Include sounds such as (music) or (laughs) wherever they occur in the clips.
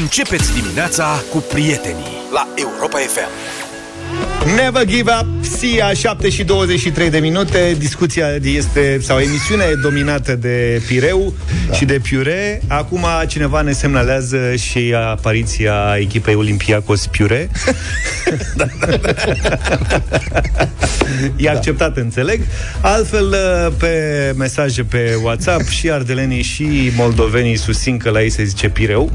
Începeți dimineața cu prietenii la Europa FM. Never give up, Sia, 7 și 23 de minute Discuția este, sau emisiunea e dominată de Pireu da. și de Piure Acum cineva ne semnalează și apariția echipei Olympiacos Piure (laughs) da, da, da. E acceptat, da. înțeleg Altfel, pe mesaje pe WhatsApp Și ardelenii și moldovenii susțin că la ei se zice Pireu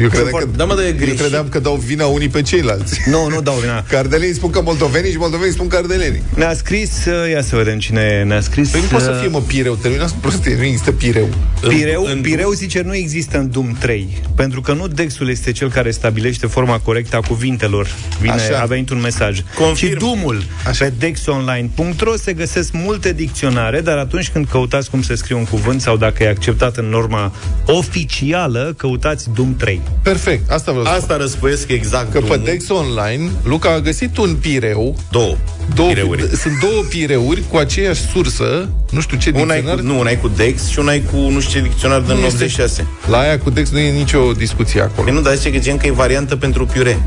eu credeam, că, da, mă, de eu credeam că dau vina unii pe ceilalți. Nu, nu dau vina. (laughs) Cardelenii spun că moldovenii și moldovenii spun cardelenii. Ne-a scris, uh, ia să vedem cine ne-a scris. Păi nu poate să uh, fie, mă, Pireu. Terminați prostie, nu există Pireu. Pireu, în, Pireu zice nu există în Doom 3, pentru că nu Dexul este cel care stabilește forma corectă a cuvintelor. Vine, Așa. a venit un mesaj. Confirm. Și Doomul Așa. pe dexonline.ro se găsesc multe dicționare, dar atunci când căutați cum se scrie un cuvânt sau dacă e acceptat în norma oficială, căutați Doom 3. Perfect, asta vreau Asta răspăiesc exact. Că pe Dex Online, Luca a găsit un pireu. Două. Două pireuri. Sunt două pireuri cu aceeași sursă, nu știu ce una dicționar. Cu, nu, una e cu Dex și una e cu nu știu ce dicționar din 86. La aia cu Dex nu e nicio discuție acolo. Păi nu, dar zice că gen că e variantă pentru piure.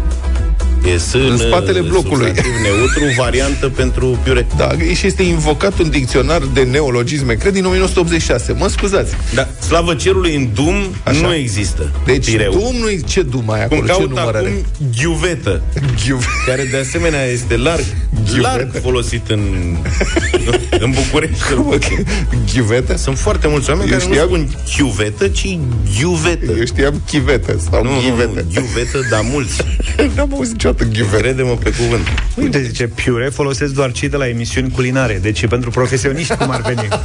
E sân, în spatele blocului. neutru, variantă pentru piure. Da, și este invocat un dicționar de neologisme, cred, din 1986. Mă scuzați. Da, slavă cerului în Dum Așa. nu există. Deci Pireu. Dum nu ce Dum ai acolo, Cum ce număr acum are? Ghiuvetă, care de asemenea este larg, Ghiuvetă. larg folosit în, în București. (laughs) Ghiuvetă? Sunt foarte mulți oameni Eu care știam... nu spun ghiuvetă, ci ghiuvetă. Eu știam chivetă sau nu, ghivetă. Nu, ghiuvetă, dar mulți. (laughs) N-am auzit niciodată ghiuvetă. Crede-mă pe cuvânt. Uite, zice, piure folosesc doar cei de la emisiuni culinare. Deci e pentru profesioniști cum ar veni. (laughs)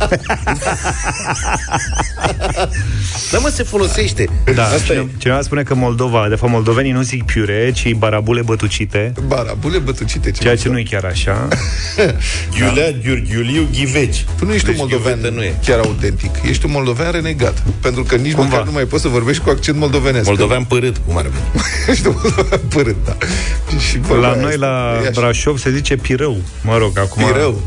da, mă, se folosește. Da, Asta cine, e. cineva spune că Moldova, de fapt moldovenii nu zic piure, ci barabule bătucite. Barabule bătucite. Ce ceea ce nu e chiar așa. (laughs) Iulea Gheorghiuliu Ghiveci. Tu nu ești deci un moldovean nu e. chiar autentic. Ești un moldovean renegat. Pentru că nici Cumva. măcar nu mai poți să vorbești cu accent moldovenesc. Moldovean părât, cum ar veni. (laughs) ești un moldovean părât, da. Și la noi, la Brașov, se zice Pirău. Mă rog, acum... Pirău.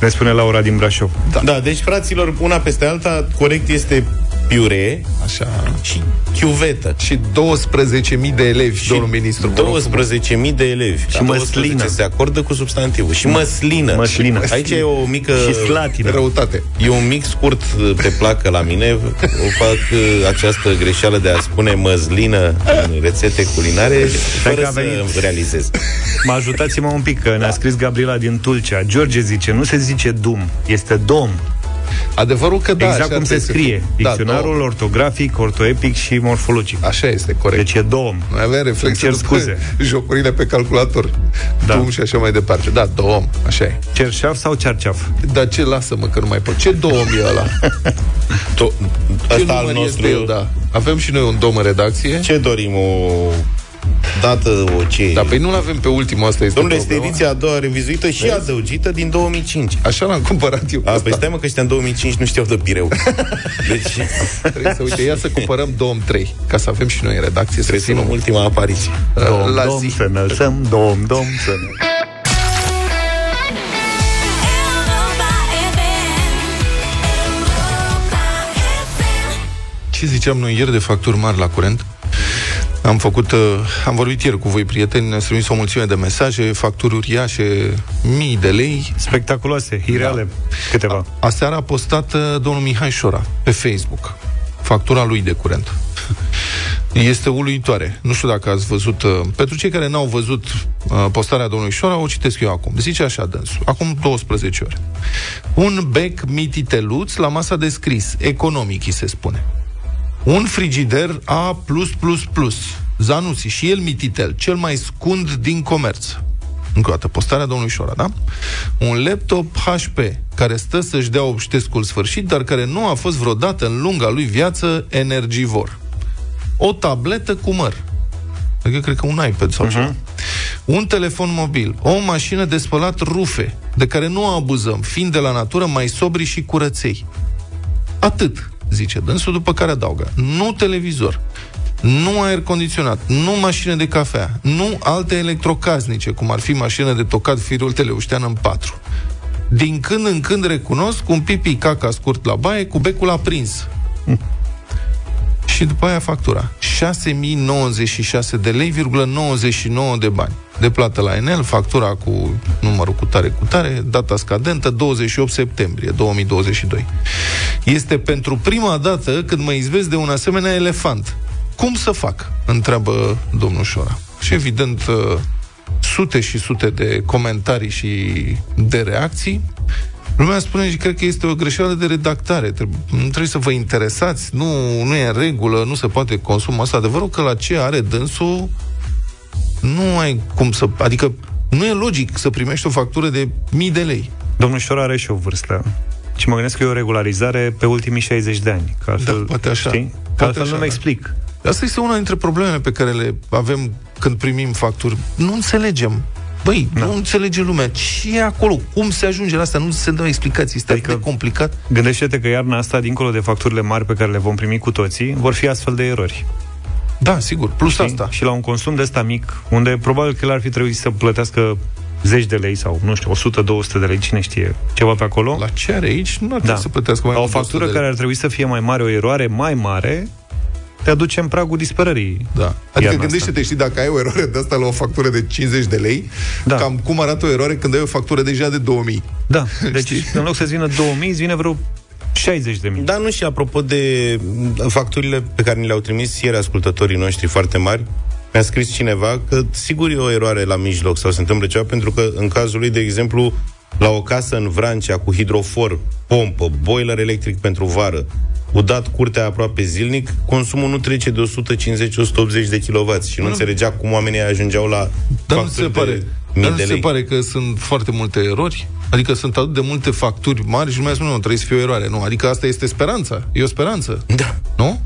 Ne spune Laura din Brașov. Da. da, deci, fraților, una peste alta, corect este piure Așa. și chiuvetă. Și 12.000 de elevi, și domnul ministru. 12.000 de elevi. Și măslină. Se acordă cu substantivul. Și măslină. Măslină. Aici e o mică... Și slatină. Răutate. E un mic scurt pe placă la mine. O fac uh, această greșeală de a spune măslină în rețete culinare fără să realizez. Mă ajutați-mă un pic, că ne-a scris Gabriela din Tulcea. George zice, nu se zice dum, este dom. Adevărul că da, Exact cum se scrie. Da, Dicționarul da, ortografic, ortoepic și morfologic. Așa este, corect. Deci e două. Noi avem reflexe cer scuze. jocurile pe calculator. Da. Dum și așa mai departe. Da, două. Așa e. Cerșaf sau cerceaf? Da, ce lasă-mă că nu mai pot. Ce două e ăla? (laughs) to- Asta al nostru... El, da. Avem și noi un dom în redacție. Ce dorim? O dată o ce... Da, păi nu-l avem pe ultimul, asta este Domnule, este ediția a doua revizuită și Vezi? adăugită din 2005. Așa l-am cumpărat eu. A, păi stai mă că ăștia în 2005 nu știau de pireu. (laughs) deci... Trebuie să, uite, ia să cumpărăm 2003, ca să avem și noi în redacție. Trebuie să, să ultima apariție. Uh, dom, la dom, zi. să înălțăm, dom, dom, să Ce ziceam noi ieri de facturi mari la curent? Am făcut, uh, am vorbit ieri cu voi, prieteni, ne-ați trimis o mulțime de mesaje, facturi uriașe, mii de lei. Spectaculoase, hireale, da. câteva. A, aseară a postat uh, domnul Mihai Șora pe Facebook factura lui de curent. (laughs) Este uluitoare. Nu știu dacă ați văzut... Uh, pentru cei care n-au văzut postarea domnului Șora, o citesc eu acum. Zice așa dânsul, acum 12 ore. Un bec mititeluț la masa de scris, economic, îi se spune un frigider A+++, Zanusi și el mititel, cel mai scund din comerț. Încă o dată, postarea domnului Șora, da? Un laptop HP, care stă să-și dea obștescul sfârșit, dar care nu a fost vreodată în lunga lui viață energivor. O tabletă cu măr. Adică cred că un iPad sau uh-huh. ceva. Un telefon mobil, o mașină de spălat rufe, de care nu abuzăm, fiind de la natură mai sobri și curăței. Atât zice dânsul, după care adaugă, nu televizor, nu aer condiționat, nu mașină de cafea, nu alte electrocasnice, cum ar fi mașină de tocat firul teleuștean în patru. Din când în când recunosc un pipi caca scurt la baie cu becul aprins. (laughs) Și după aia factura. 6096 de lei, 99 de bani. De plată la Enel, factura cu numărul cu tare cu tare, data scadentă, 28 septembrie 2022. Este pentru prima dată când mă izvesc de un asemenea elefant. Cum să fac? Întreabă domnul Șora. Și evident, uh, sute și sute de comentarii și de reacții. Lumea spune și cred că este o greșeală de redactare. Nu trebuie să vă interesați, nu, nu e în regulă, nu se poate consuma asta. Adevărul că la ce are dânsul nu ai cum să... Adică nu e logic să primești o factură de mii de lei. Domnul Șor are și o vârstă. Și mă gândesc că e o regularizare pe ultimii 60 de ani. Că altfel, da, poate așa. Știi? Că altfel așa, nu-mi da. explic. Asta este una dintre problemele pe care le avem când primim facturi. Nu înțelegem. Băi, da. nu înțelege lumea. Ce e acolo? Cum se ajunge la asta? Nu se dă explicații. Este adică, atât de complicat. Gândește-te că iarna asta, dincolo de facturile mari pe care le vom primi cu toții, vor fi astfel de erori. Da, sigur. Plus Știi? asta. Și la un consum de ăsta mic, unde probabil că el ar fi trebuit să plătească zeci de lei sau, nu știu, 100-200 de lei, cine știe, ceva pe acolo. La ce are aici? Nu ar trebui da. să plătească mai La o factură care ar trebui să fie mai mare, o eroare mai mare, te aduce în pragul disperării. Da. Adică gândește-te, știi, dacă ai o eroare de asta la o factură de 50 de lei, da. cam cum arată o eroare când ai o factură deja de 2000. Da, (laughs) deci în loc să-ți vină 2000, îți vine vreo 60 de mii. Da, nu și apropo de facturile pe care ni le-au trimis ieri ascultătorii noștri foarte mari, mi-a scris cineva că sigur e o eroare la mijloc sau se întâmplă ceva, pentru că în cazul lui, de exemplu, la o casă în Vrancea cu hidrofor, pompă, boiler electric pentru vară, udat curtea aproape zilnic, consumul nu trece de 150-180 de kW și nu, nu înțelegea cum oamenii ajungeau la Dar nu se pare, dar nu se pare că sunt foarte multe erori? Adică sunt atât de multe facturi mari și lumea spune, nu, trebuie să fie o eroare. Nu, adică asta este speranța. E o speranță. Da. Nu?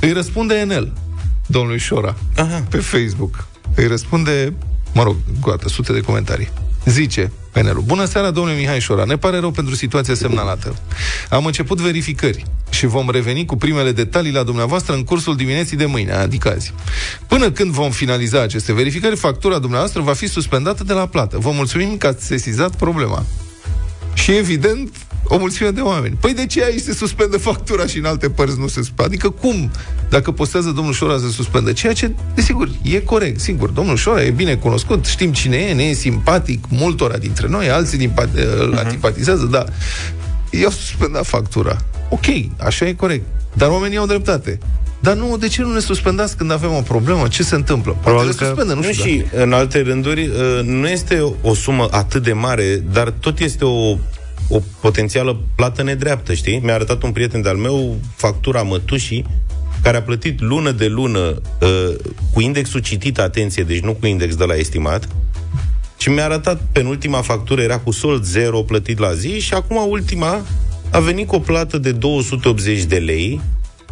Îi răspunde Enel, domnului Șora, Aha. pe Facebook. Îi răspunde, mă rog, gata, sute de comentarii. Zice, PNL. Bună seara, domnule Mihai Șora. Ne pare rău pentru situația semnalată. Am început verificări și vom reveni cu primele detalii la dumneavoastră în cursul dimineții de mâine, adică azi. Până când vom finaliza aceste verificări, factura dumneavoastră va fi suspendată de la plată. Vă mulțumim că ați sesizat problema. Și evident, o mulțime de oameni. Păi de ce aici se suspendă factura și în alte părți nu se suspendă? Adică cum? Dacă postează domnul Șora să suspendă. Ceea ce, desigur, e corect. Sigur, domnul Șora e bine cunoscut, știm cine e, ne e simpatic multora dintre noi, alții din îl uh-huh. antipatizează, dar i-au suspendat factura. Ok, așa e corect. Dar oamenii au dreptate. Dar nu, de ce nu ne suspendați când avem o problemă? Ce se întâmplă? Poate le suspendă, nu știu. Și da. în alte rânduri, uh, nu este o sumă atât de mare, dar tot este o o potențială plată nedreaptă, știi? Mi-a arătat un prieten de-al meu factura mătușii care a plătit lună de lună uh, cu indexul citit, atenție, deci nu cu index de la estimat, și mi-a arătat penultima factură, era cu sold zero plătit la zi și acum ultima a venit cu o plată de 280 de lei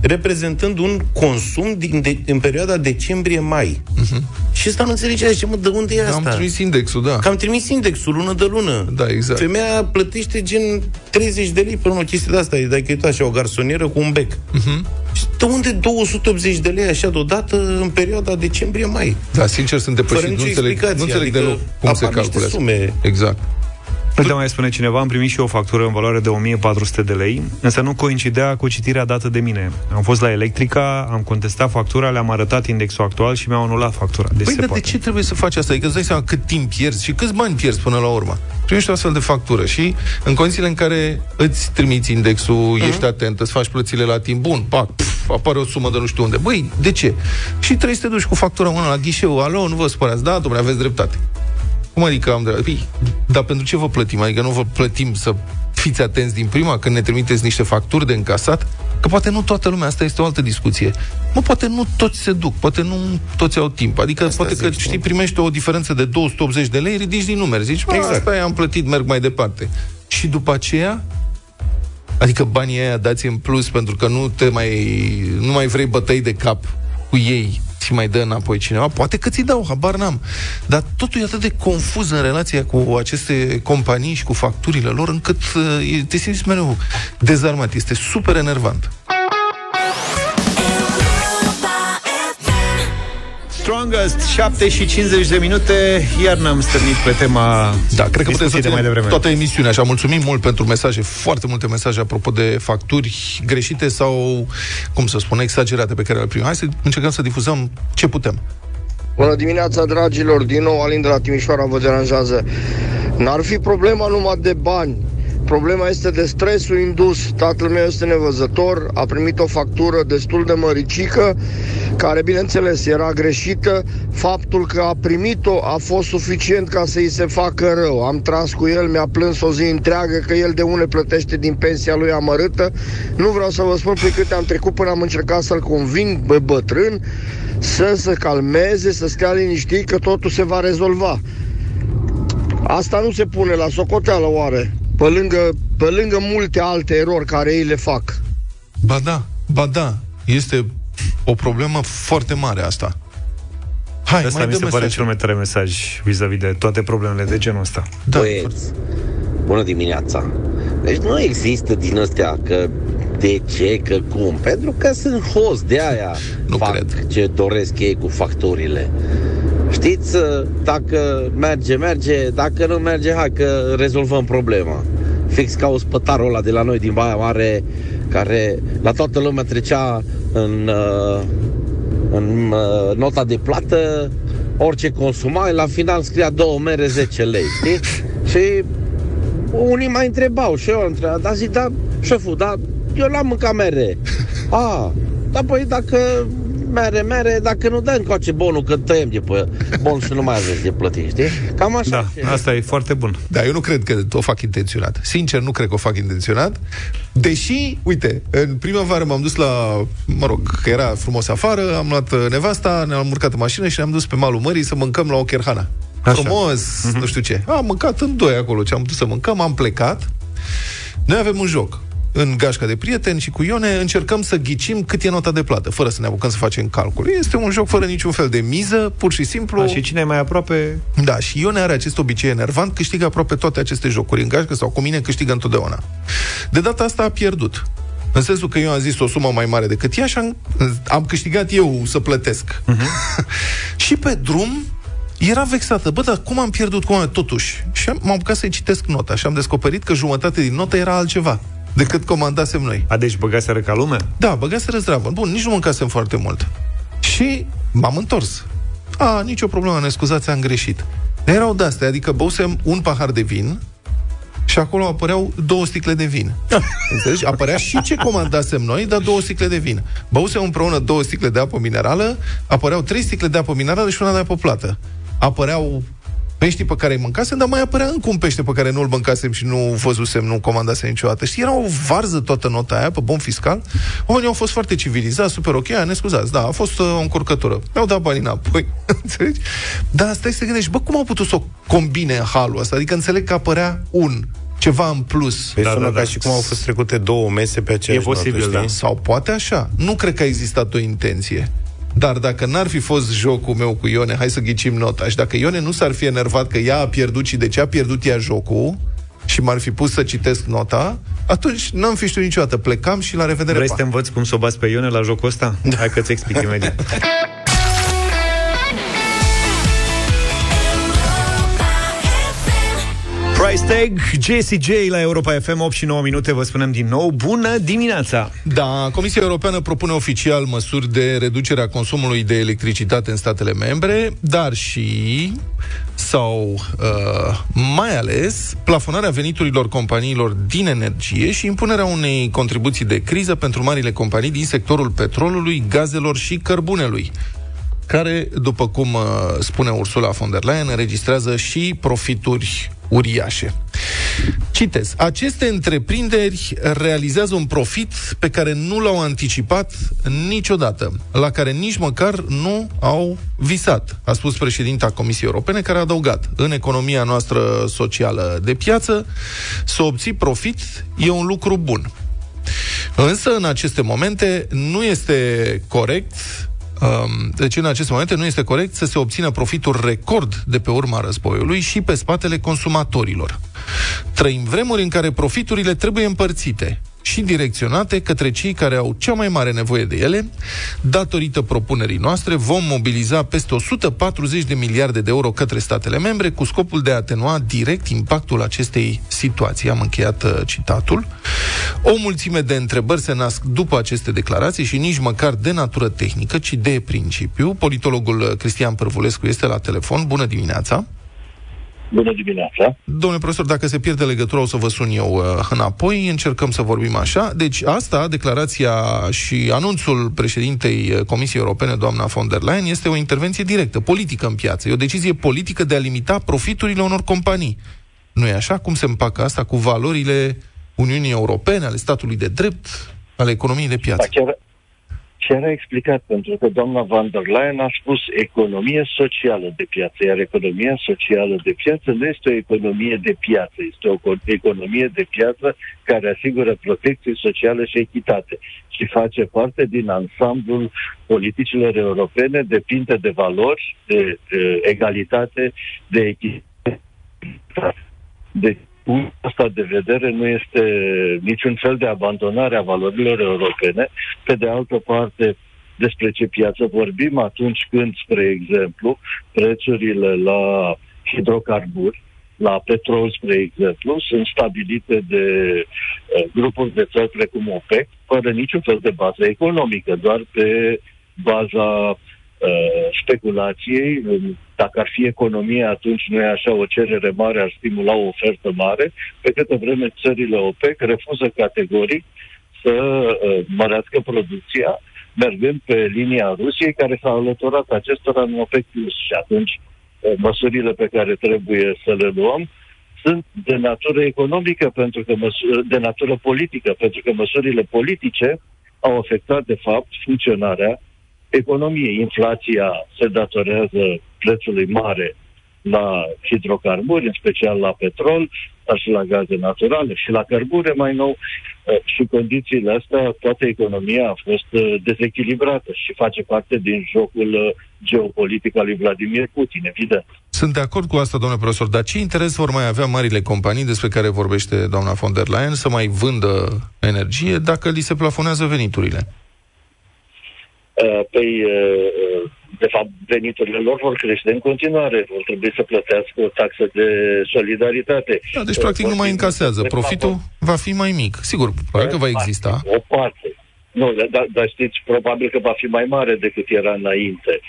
reprezentând un consum din de, în perioada decembrie-mai. Uh-huh. Și ăsta nu înțelegea, zice, mă, de unde e asta? Am trimis indexul, da. Că am trimis indexul lună de lună. Da, exact. Femeia plătește gen 30 de lei pe o chestie de asta, e dacă e așa o garsonieră cu un bec. Uh-huh. Și de unde 280 de lei așa deodată în perioada decembrie-mai? Da, sincer, sunt depășit. Nu înțeleg, nu înțeleg adică deloc cum se calculează. Sume. Exact. Uite, mai spune cineva, am primit și eu o factură în valoare de 1400 de lei, însă nu coincidea cu citirea dată de mine. Am fost la Electrica, am contestat factura, le-am arătat indexul actual și mi-au anulat factura. Deci păi, dar de ce trebuie să faci asta? Adică îți dai seama cât timp pierzi și câți bani pierzi până la urmă. Primești o astfel de factură și în condițiile în care îți trimiți indexul, uh-huh. ești atent, îți faci plățile la timp, bun, pac, pf, apare o sumă de nu știu unde. Băi, de ce? Și trebuie să te duci cu factura mână la ghișeu, alo, nu vă spărați, da, domnule, aveți dreptate. Cum adică am dreptate? Păi, dar pentru ce vă plătim? Adică nu vă plătim să fiți atenți din prima când ne trimiteți niște facturi de încasat? Că poate nu toată lumea, asta este o altă discuție. Mă, poate nu toți se duc, poate nu toți au timp. Adică asta poate că, știi, primești o diferență de 280 de lei, ridici din numeri. Zici, exact. asta am plătit, merg mai departe. Și după aceea, adică banii aia dați în plus pentru că nu te mai, nu mai vrei bătăi de cap cu ei ți mai dă înapoi cineva, poate că ți dau, habar n-am. Dar totul e atât de confuz în relația cu aceste companii și cu facturile lor, încât uh, te simți mereu dezarmat. Este super enervant. Strongest 7 și 50 de minute Iar n-am stârnit pe tema Da, cred că putem să de mai devreme toată emisiunea Așa, mulțumim mult pentru mesaje Foarte multe mesaje apropo de facturi greșite Sau, cum să spun, exagerate pe care le primim Hai să încercăm să difuzăm ce putem Bună dimineața, dragilor! Din nou, Alin de la Timișoara vă deranjează. N-ar fi problema numai de bani. Problema este de stresul indus. Tatăl meu este nevăzător, a primit o factură destul de măricică, care, bineînțeles, era greșită. Faptul că a primit-o a fost suficient ca să-i se facă rău. Am tras cu el, mi-a plâns o zi întreagă că el de une plătește din pensia lui amărâtă. Nu vreau să vă spun pe câte am trecut până am încercat să-l conving, bă, bătrân, să se calmeze, să stea liniștit că totul se va rezolva. Asta nu se pune la socoteală oare, pe lângă, pe lângă multe alte erori care ei le fac. Ba da, ba da, este o problemă foarte mare asta. Hai, asta mai mi se pare cel mai tare mesaj vis-a-vis de toate problemele de genul ăsta. Da. Băieți, bună dimineața. Deci nu există din astea că de ce, că cum? Pentru că sunt host, de aia nu fac cred. ce doresc ei cu facturile. Știți, dacă merge, merge, dacă nu merge, hai că rezolvăm problema. Fix ca ospătarul ăla de la noi din Baia Mare, care la toată lumea trecea în, uh, în uh, nota de plată orice consumai, la final scria două mere 10 lei, știi? (laughs) Și unii mai întrebau și eu am întrebat, dar zic, da, șeful, dar eu l-am mâncat mere. (laughs) A, dar păi dacă mere, mere, dacă nu dă încoace bonul, că tăiem de pe bon și nu mai aveți de plătit, știi? Cam așa. Da, și... asta e foarte bun. Da, eu nu cred că o fac intenționat. Sincer, nu cred că o fac intenționat. Deși, uite, în primăvară m-am dus la, mă rog, că era frumos afară, am luat uh, nevasta, ne-am urcat în mașină și ne-am dus pe malul mării să mâncăm la o cherhana. Așa. Frumos, uh-huh. nu știu ce. Am mâncat în doi acolo ce am putut să mâncăm, am plecat. Noi avem un joc în gașca de prieteni și cu Ione încercăm să ghicim cât e nota de plată, fără să ne apucăm să facem calcul. Este un joc fără niciun fel de miză, pur și simplu. A, și cine e mai aproape? Da, și Ione are acest obicei enervant, câștigă aproape toate aceste jocuri în gașcă sau cu mine câștigă întotdeauna. De data asta a pierdut. În sensul că eu am zis o sumă mai mare decât ea și am, am câștigat eu să plătesc. Uh-huh. (laughs) și pe drum era vexată. Bă, dar cum am pierdut? Cum am... Totuși. Și am, m-am apucat să-i citesc nota și am descoperit că jumătate din notă era altceva decât comandasem noi. A, deci băgaseră ca lume? Da, băgaseră zdravă. Bun, nici nu mâncasem foarte mult. Și m-am întors. A, nicio problemă, ne scuzați, am greșit. Erau de-astea, adică băusem un pahar de vin și acolo apăreau două sticle de vin. (laughs) Înțelegi? Apărea și ce comandasem noi, dar două sticle de vin. Băusem împreună două sticle de apă minerală, apăreau trei sticle de apă minerală și una de apă plată. Apăreau peștii pe care îi mâncasem, dar mai apărea încă un pește pe care nu-l mâncasem și nu văzusem, nu comandasem niciodată. Și era o varză toată nota aia, pe bun fiscal. Oamenii au fost foarte civilizați, super ok, ne scuzați, da, a fost uh, o încurcătură. Mi-au dat banii înapoi, (laughs) înțelegi? Dar stai să te gândești, bă, cum au putut să o combine în halul ăsta? Adică înțeleg că apărea un ceva în plus. Păi da, sună da, da. ca și cum au fost trecute două mese pe aceeași E posibil, notă, da. Sau poate așa. Nu cred că a existat o intenție. Dar dacă n-ar fi fost jocul meu cu Ione, hai să ghicim nota, și dacă Ione nu s-ar fi enervat că ea a pierdut și de ce a pierdut ea jocul, și m-ar fi pus să citesc nota, atunci n-am fi știut niciodată. Plecam și la revedere. Vrei să te învăț cum să o bați pe Ione la jocul ăsta? Da. Hai că-ți explic imediat. (laughs) Price Tag, Jessie J la Europa FM 8 și 9 minute, vă spunem din nou, bună dimineața! Da, Comisia Europeană propune oficial măsuri de reducere a consumului de electricitate în statele membre, dar și sau uh, mai ales plafonarea veniturilor companiilor din energie și impunerea unei contribuții de criză pentru marile companii din sectorul petrolului, gazelor și cărbunelui care, după cum uh, spune Ursula von der Leyen, înregistrează și profituri uriașe. Citez. Aceste întreprinderi realizează un profit pe care nu l-au anticipat niciodată, la care nici măcar nu au visat, a spus președinta Comisiei Europene, care a adăugat în economia noastră socială de piață, să obții profit e un lucru bun. Însă, în aceste momente, nu este corect Um, deci, în aceste momente, nu este corect să se obțină profituri record de pe urma războiului și pe spatele consumatorilor. Trăim vremuri în care profiturile trebuie împărțite. Și direcționate către cei care au cea mai mare nevoie de ele. Datorită propunerii noastre, vom mobiliza peste 140 de miliarde de euro către statele membre cu scopul de a atenua direct impactul acestei situații. Am încheiat uh, citatul. O mulțime de întrebări se nasc după aceste declarații și nici măcar de natură tehnică, ci de principiu. Politologul uh, Cristian Părvulescu este la telefon. Bună dimineața! Bună dimineața! Domnule profesor, dacă se pierde legătura, o să vă sun eu uh, înapoi, încercăm să vorbim așa. Deci asta, declarația și anunțul președintei uh, Comisiei Europene, doamna von der Leyen, este o intervenție directă, politică în piață. E o decizie politică de a limita profiturile unor companii. Nu e așa? Cum se împacă asta cu valorile Uniunii Europene, ale statului de drept, ale economiei de piață? Da, chiar, și era explicat, pentru că doamna van der Leyen a spus economie socială de piață, iar economia socială de piață nu este o economie de piață, este o economie de piață care asigură protecție socială și echitate și face parte din ansamblul politicilor europene, depinde de valori, de, de egalitate, de echitate. De punctul ăsta de vedere nu este niciun fel de abandonare a valorilor europene. Pe de altă parte, despre ce piață vorbim atunci când, spre exemplu, prețurile la hidrocarburi, la petrol, spre exemplu, sunt stabilite de uh, grupuri de țări precum OPEC, fără niciun fel de bază economică, doar pe baza Uh, speculației. Dacă ar fi economie, atunci nu e așa o cerere mare, ar stimula o ofertă mare, pe câtă vreme țările OPEC refuză categoric să uh, mărească producția, mergând pe linia Rusiei, care s-a alăturat acestora în OPEC+. Și atunci uh, măsurile pe care trebuie să le luăm sunt de natură economică, pentru că măsur- de natură politică, pentru că măsurile politice au afectat, de fapt, funcționarea economiei. Inflația se datorează prețului mare la hidrocarburi, în special la petrol, dar și la gaze naturale și la cărbure mai nou. Eh, și condițiile astea, toată economia a fost eh, dezechilibrată și face parte din jocul eh, geopolitic al lui Vladimir Putin, evident. Sunt de acord cu asta, domnule profesor, dar ce interes vor mai avea marile companii despre care vorbește doamna von der Leyen să mai vândă energie dacă li se plafonează veniturile? Uh, păi, uh, uh, de fapt, veniturile lor vor crește în continuare, vor trebui să plătească o taxă de solidaritate. Da, deci, practic, nu mai încasează. Profitul va fi mai mic. Sigur, probabil că va exista. O parte. Nu, dar, dar știți, probabil că va fi mai mare decât era înainte.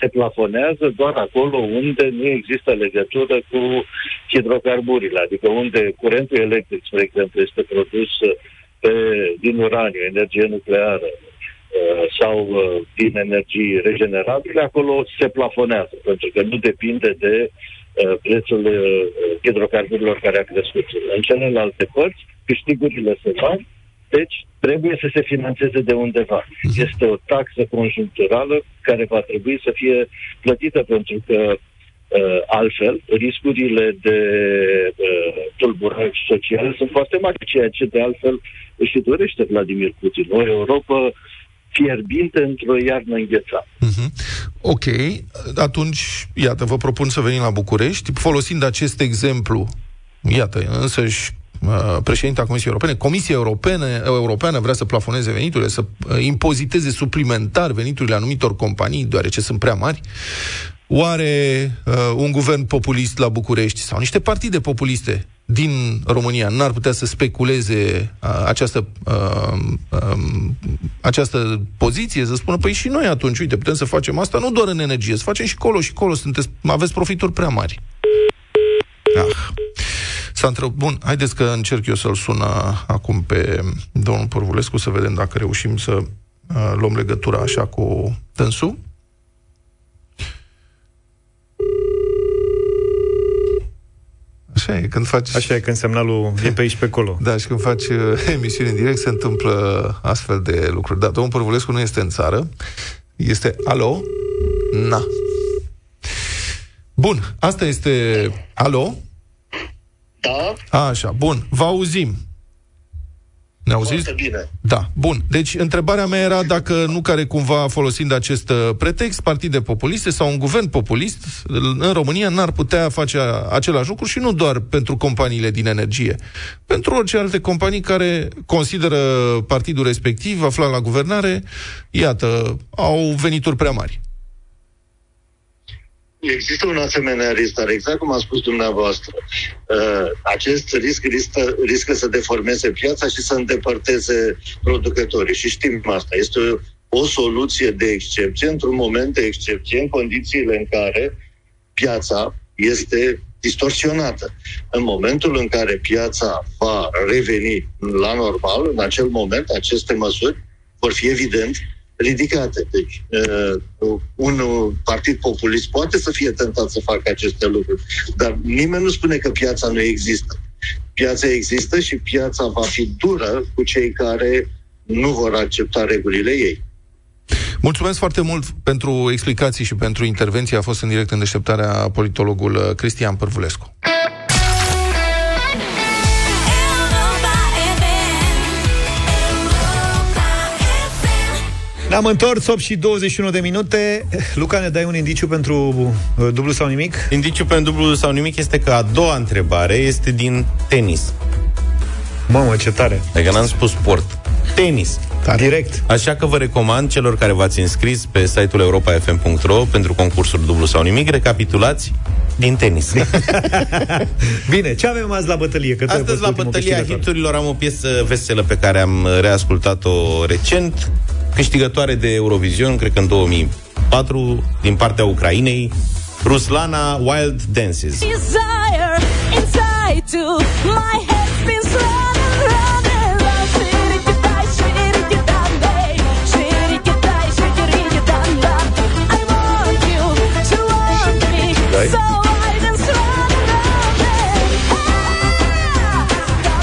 Se plafonează doar acolo unde nu există legătură cu hidrocarburile, adică unde curentul electric, spre exemplu, este produs pe, din uraniu, energie nucleară, Uh, sau uh, din energii regenerabile, acolo se plafonează, pentru că nu depinde de uh, prețul hidrocarburilor care a crescut. În celelalte părți, câștigurile se mari, deci trebuie să se financeze de undeva. Mhm. Este o taxă conjuncturală care va trebui să fie plătită pentru că Uh, altfel, riscurile de uh, tulburări sociale sunt foarte mari, ceea ce de altfel își dorește Vladimir Putin. O Europa fierbinte într-o iarnă înghețată. Uh-huh. Ok, atunci, iată, vă propun să venim la București, folosind acest exemplu, iată, însăși uh, președinta Comisiei Europene, Comisia Europene, Europeană vrea să plafoneze veniturile, să uh, impoziteze suplimentar veniturile anumitor companii, deoarece sunt prea mari. Oare uh, un guvern populist la București sau niște partide populiste din România n-ar putea să speculeze uh, această, uh, uh, această poziție, să spună, păi și noi atunci, uite, putem să facem asta nu doar în energie, să facem și colo și colo, sunteți, aveți profituri prea mari. Ah. S-a întrebat, bun, haideți că încerc eu să-l sun acum pe domnul Porvulescu să vedem dacă reușim să uh, luăm legătura așa cu tânsul. Așa e, când faci... Așa e, când semnalul e pe aici pe acolo. Da, și când faci uh, (laughs) emisiuni în direct se întâmplă astfel de lucruri. Da, domnul Părvulescu nu este în țară. Este... Alo? Na. Bun, asta este... Alo? Da? A, așa, bun. Vă auzim. Ne auziți? bine. Da, bun. Deci, întrebarea mea era dacă nu care cumva, folosind acest uh, pretext, partide populiste sau un guvern populist în România n-ar putea face același lucru și nu doar pentru companiile din energie. Pentru orice alte companii care consideră partidul respectiv, aflat la guvernare, iată, au venituri prea mari. Există un asemenea risc, dar exact cum a spus dumneavoastră, uh, acest risc riscă, riscă să deformeze piața și să îndepărteze producătorii. Și știm asta. Este o, o soluție de excepție, într-un moment de excepție, în condițiile în care piața este distorsionată. În momentul în care piața va reveni la normal, în acel moment, aceste măsuri vor fi evident ridicate. Deci, uh, un partid populist poate să fie tentat să facă aceste lucruri, dar nimeni nu spune că piața nu există. Piața există și piața va fi dură cu cei care nu vor accepta regulile ei. Mulțumesc foarte mult pentru explicații și pentru intervenție. A fost în direct în deșteptarea politologul Cristian Părvulescu. Ne-am întors 8 și 21 de minute. Luca, ne dai un indiciu pentru uh, dublu sau nimic? Indiciu pentru dublu sau nimic este că a doua întrebare este din tenis. Mamă, ce tare! Adică n-am spus sport. Tenis. Tare. Direct. Așa că vă recomand celor care v-ați înscris pe site-ul europa.fm.ro pentru concursul dublu sau nimic, recapitulați din tenis. Bine, (laughs) ce avem azi la bătălie? Că Astăzi la bătălia hiturilor am o piesă veselă pe care am reascultat-o recent câștigătoare de Eurovision, cred că în 2004, din partea Ucrainei, Ruslana Wild Dances.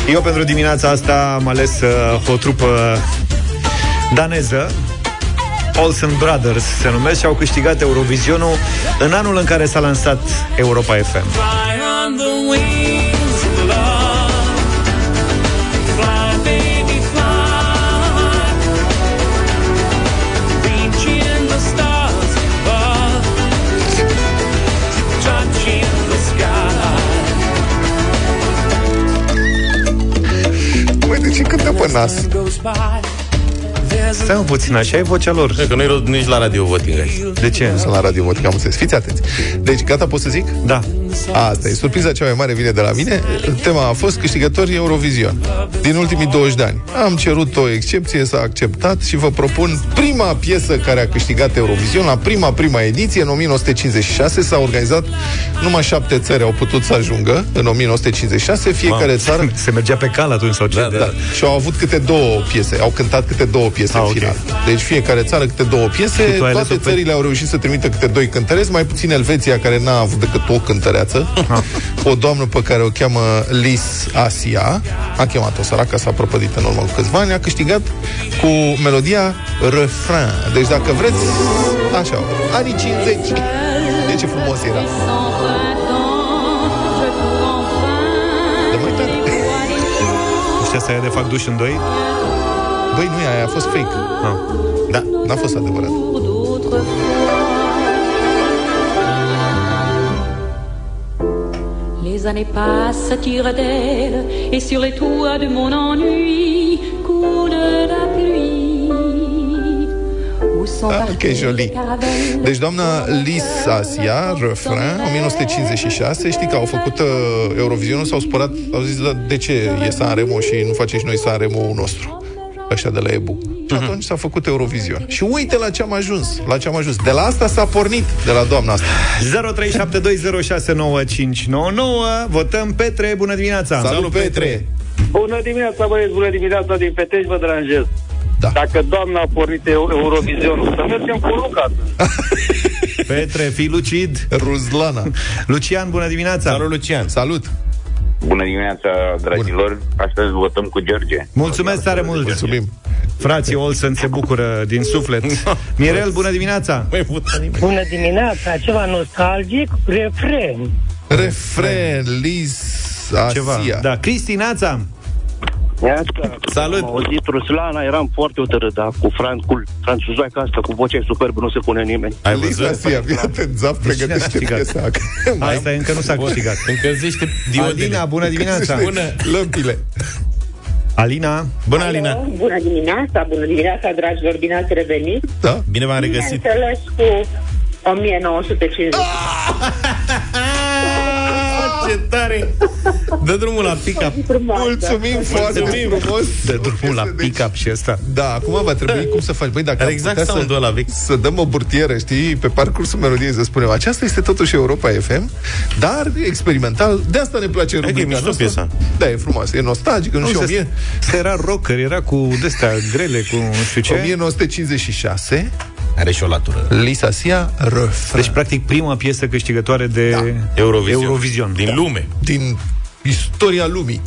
Eu pentru dimineața asta am ales uh, o trupă daneză. Olsen Brothers se numesc și au câștigat Eurovisionul în anul în care s-a lansat Europa FM. Măi, de ce cântă pe nas? Stai un puțin, așa e vocea lor. E că nu nici la Radio Voting aici. De ce? Nu sunt la Radio Voting, am înțeles. Fiți atenți. Deci, gata, pot să zic? Da. Asta e. Surpriza cea mai mare vine de la mine. Tema a fost câștigătorii Eurovision din ultimii 20 de ani. Am cerut o excepție, s-a acceptat și vă propun prima piesă care a câștigat Eurovision la prima, prima ediție, în 1956. S-a organizat, numai șapte țări au putut să ajungă în 1956. Fiecare Mam. țară... Se mergea pe cal atunci sau ce? Da, da. Și au avut câte două piese. Au cântat câte două piese ah, în final. Okay. Deci fiecare țară câte două piese. Toate țările pe... au reușit să trimită câte doi cântăreți, mai puțin Elveția, care n-a avut decât o cântăreață. O doamnă pe care o cheamă Lis Asia, a chemat-o săracă, s-a prăpădit în urmă cu câțiva ani, a câștigat cu melodia Refrain. Deci dacă vreți, așa, anii 50. De ce frumos era. De mai tare. Ăștia să ia de fac duș în doi? Băi, nu e aia, a fost fake. Ah. Da, n-a fost adevărat. Les années passent, tirent d'elle, et sur les toits de mon ennui coule la pluie. Ah, ok, joli. Deci doamna Lisa Asia, refrain, 1956, știi că au făcut uh, Eurovizionul, s-au spărat, au zis, da, de ce e Sanremo și nu face și noi Sanremo nostru? Așa de la EBU. Și mhm. atunci s-a făcut Eurovision. Și uite la ce am ajuns, la ce am ajuns. De la asta s-a pornit, de la doamna asta. 0372069599. Votăm Petre, bună dimineața! Salut, Salut Petre! Bună dimineața, băieți, bună dimineața din Petești, vă deranjez. Da. Dacă doamna a pornit Eurovision, să mergem cu Luca. (laughs) Petre, fii lucid. Ruzlana. Lucian, bună dimineața. Salut, Lucian. Salut. Bună dimineața, dragilor. Bun. Astăzi votăm cu George. Mulțumesc tare mult. Mulțumim. Frații Olsen se bucură din suflet. (laughs) Mirel, bună dimineața. Bună dimineața. Ceva nostalgic, refren. Refren, Liz, Asia. Ceva. Da, Cristinața. Iată, Salut! Am auzit Ruslana, eram foarte hotărât, dar cu, Fran, cu franțuzoica asta, cu vocea superbă, nu se pune nimeni. Ai Lisa văzut? Sia, fii atent, Zaf pregătește Cine a piesa. Asta încă nu s-a câștigat. Încălzește diodele. Alina, bună dimineața! Bună! Lămpile. Alina, Bună, Alina! Bună dimineața, bună dimineața, dragilor, bine ați revenit. Da? Bine v-am regăsit! Bineînțeles cu 1950. Ce tare! Dă drumul la pick-up. Mulțumim foarte Mulțumim. frumos. de drumul la Deci, pick-up și ăsta. Da, acum va trebui cum să faci. Băi, dacă Are am exact putea sound-ul să, ăla vechi. să dăm o burtieră, știi, pe parcursul melodiei să spunem, aceasta este totuși Europa FM, dar experimental, de asta ne place că e rubrica mișto noastră. piesa. Da, e frumoasă, e nostalgică, nu, Nu, știu, se, 1000, se era rocker, era cu de-astea grele, cu nu știu ce. 1956, Are și o latură. Lisa Sia, refren. Deci, practic, prima piesă câștigătoare de Da. Eurovision. Eurovision. Din lume. din istoria lumii.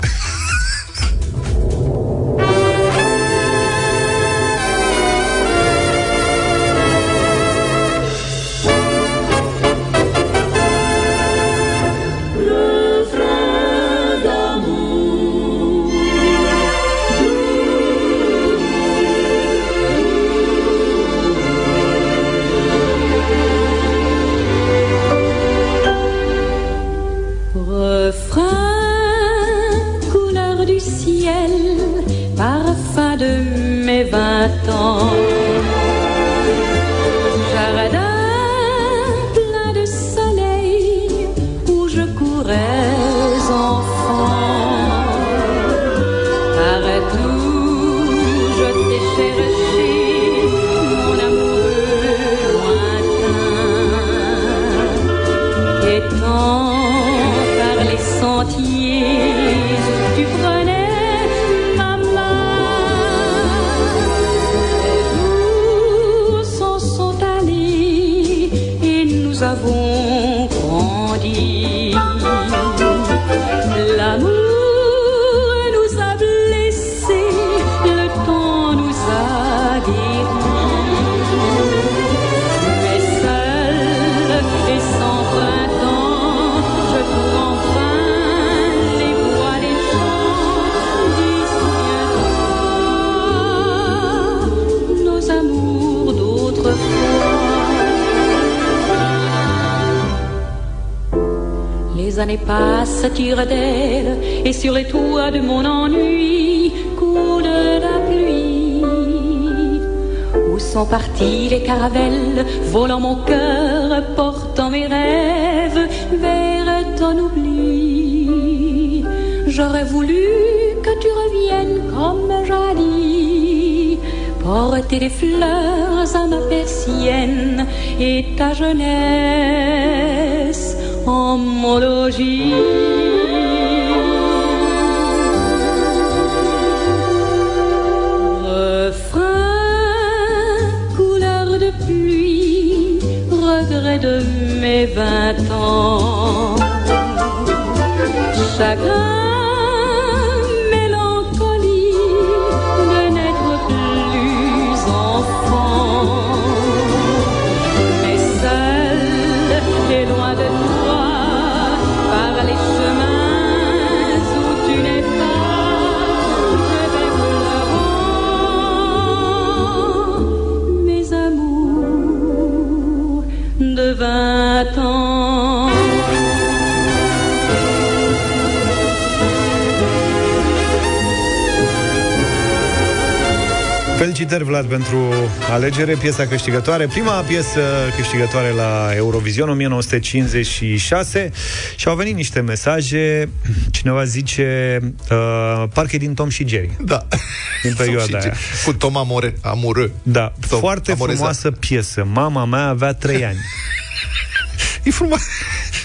Volant mon cœur, portant mes rêves vers ton oubli J'aurais voulu que tu reviennes comme jadis, porter des fleurs à ma persienne et ta jeunesse en mon logis. Refrain, couleur de pluie, regret de mes vingt ans. Chagrin, Felicitări, Vlad, pentru alegere, piesa câștigătoare. Prima piesă câștigătoare la Eurovision 1956 și au venit niște mesaje. Cineva zice, uh, parcă e din Tom și Jerry. Da. Din perioada aia. Cu Tom Amore, Amore. Da, Tom foarte Amoreza. frumoasă piesă. Mama mea avea 3 ani. (laughs) E frumos.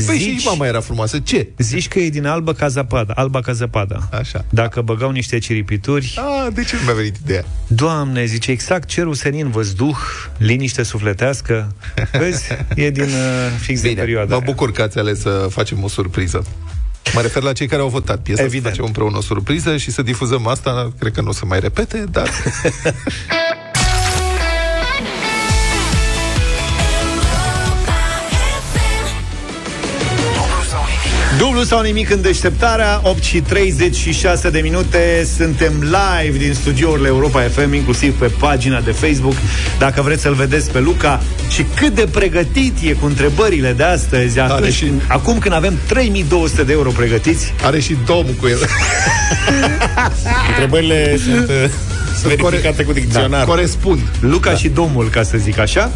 Păi Zici- și mama era frumoasă. Ce? Zici că e din albă ca zăpada, alba ca zăpada. Așa. Dacă băgau niște ciripituri, A, de ce nu mi-a venit ideea? Doamne, zice exact cerul senin, văzduh, liniște sufletească. Vezi? E din uh, fix din perioada mă aia. bucur că ați ales să facem o surpriză. Mă refer la cei care au votat piesa, Evident. să facem împreună o surpriză și să difuzăm asta, cred că nu o să mai repete, dar... (laughs) Dublu sau nimic în deșteptarea 8 și 36 de minute Suntem live din studiourile Europa FM Inclusiv pe pagina de Facebook. Dacă vreți să-l vedeți pe Luca Și cât de pregătit e cu întrebările de astăzi Are și... Acum când avem 3200 de euro pregătiți. Are și domnul cu el. (laughs) Întrebările sunt uh, sunt verificate cu dicționar da, Corespund. Luca da. și domnul, ca să zic așa.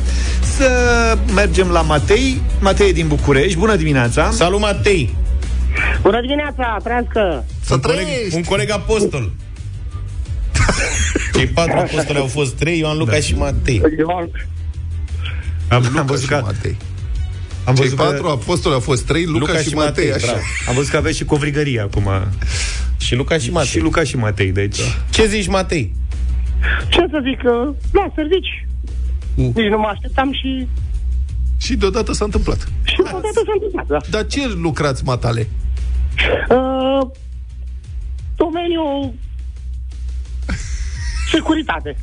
Să mergem la Matei. Matei din București, bună dimineața. Salut Matei Bună dimineața, trească! Să un coleg, un coleg apostol. Cei patru apostoli au fost trei, Ioan, Luca da. și Matei. Ioan. Am, Luca am văzut că... Matei. Am Cei patru că... apostoli au fost trei, Luca, Luca și, și Matei, Matei așa. Am văzut că aveți și covrigărie acum. Și Luca și Matei. Și Luca și Matei, deci. Da. Ce zici, Matei? Ce să zic? La servici. Uh. Nici nu mă așteptam și... Și deodată s-a întâmplat. Și deodată s-a întâmplat, da. Dar ce lucrați, matale? Uh, domeniul securitate.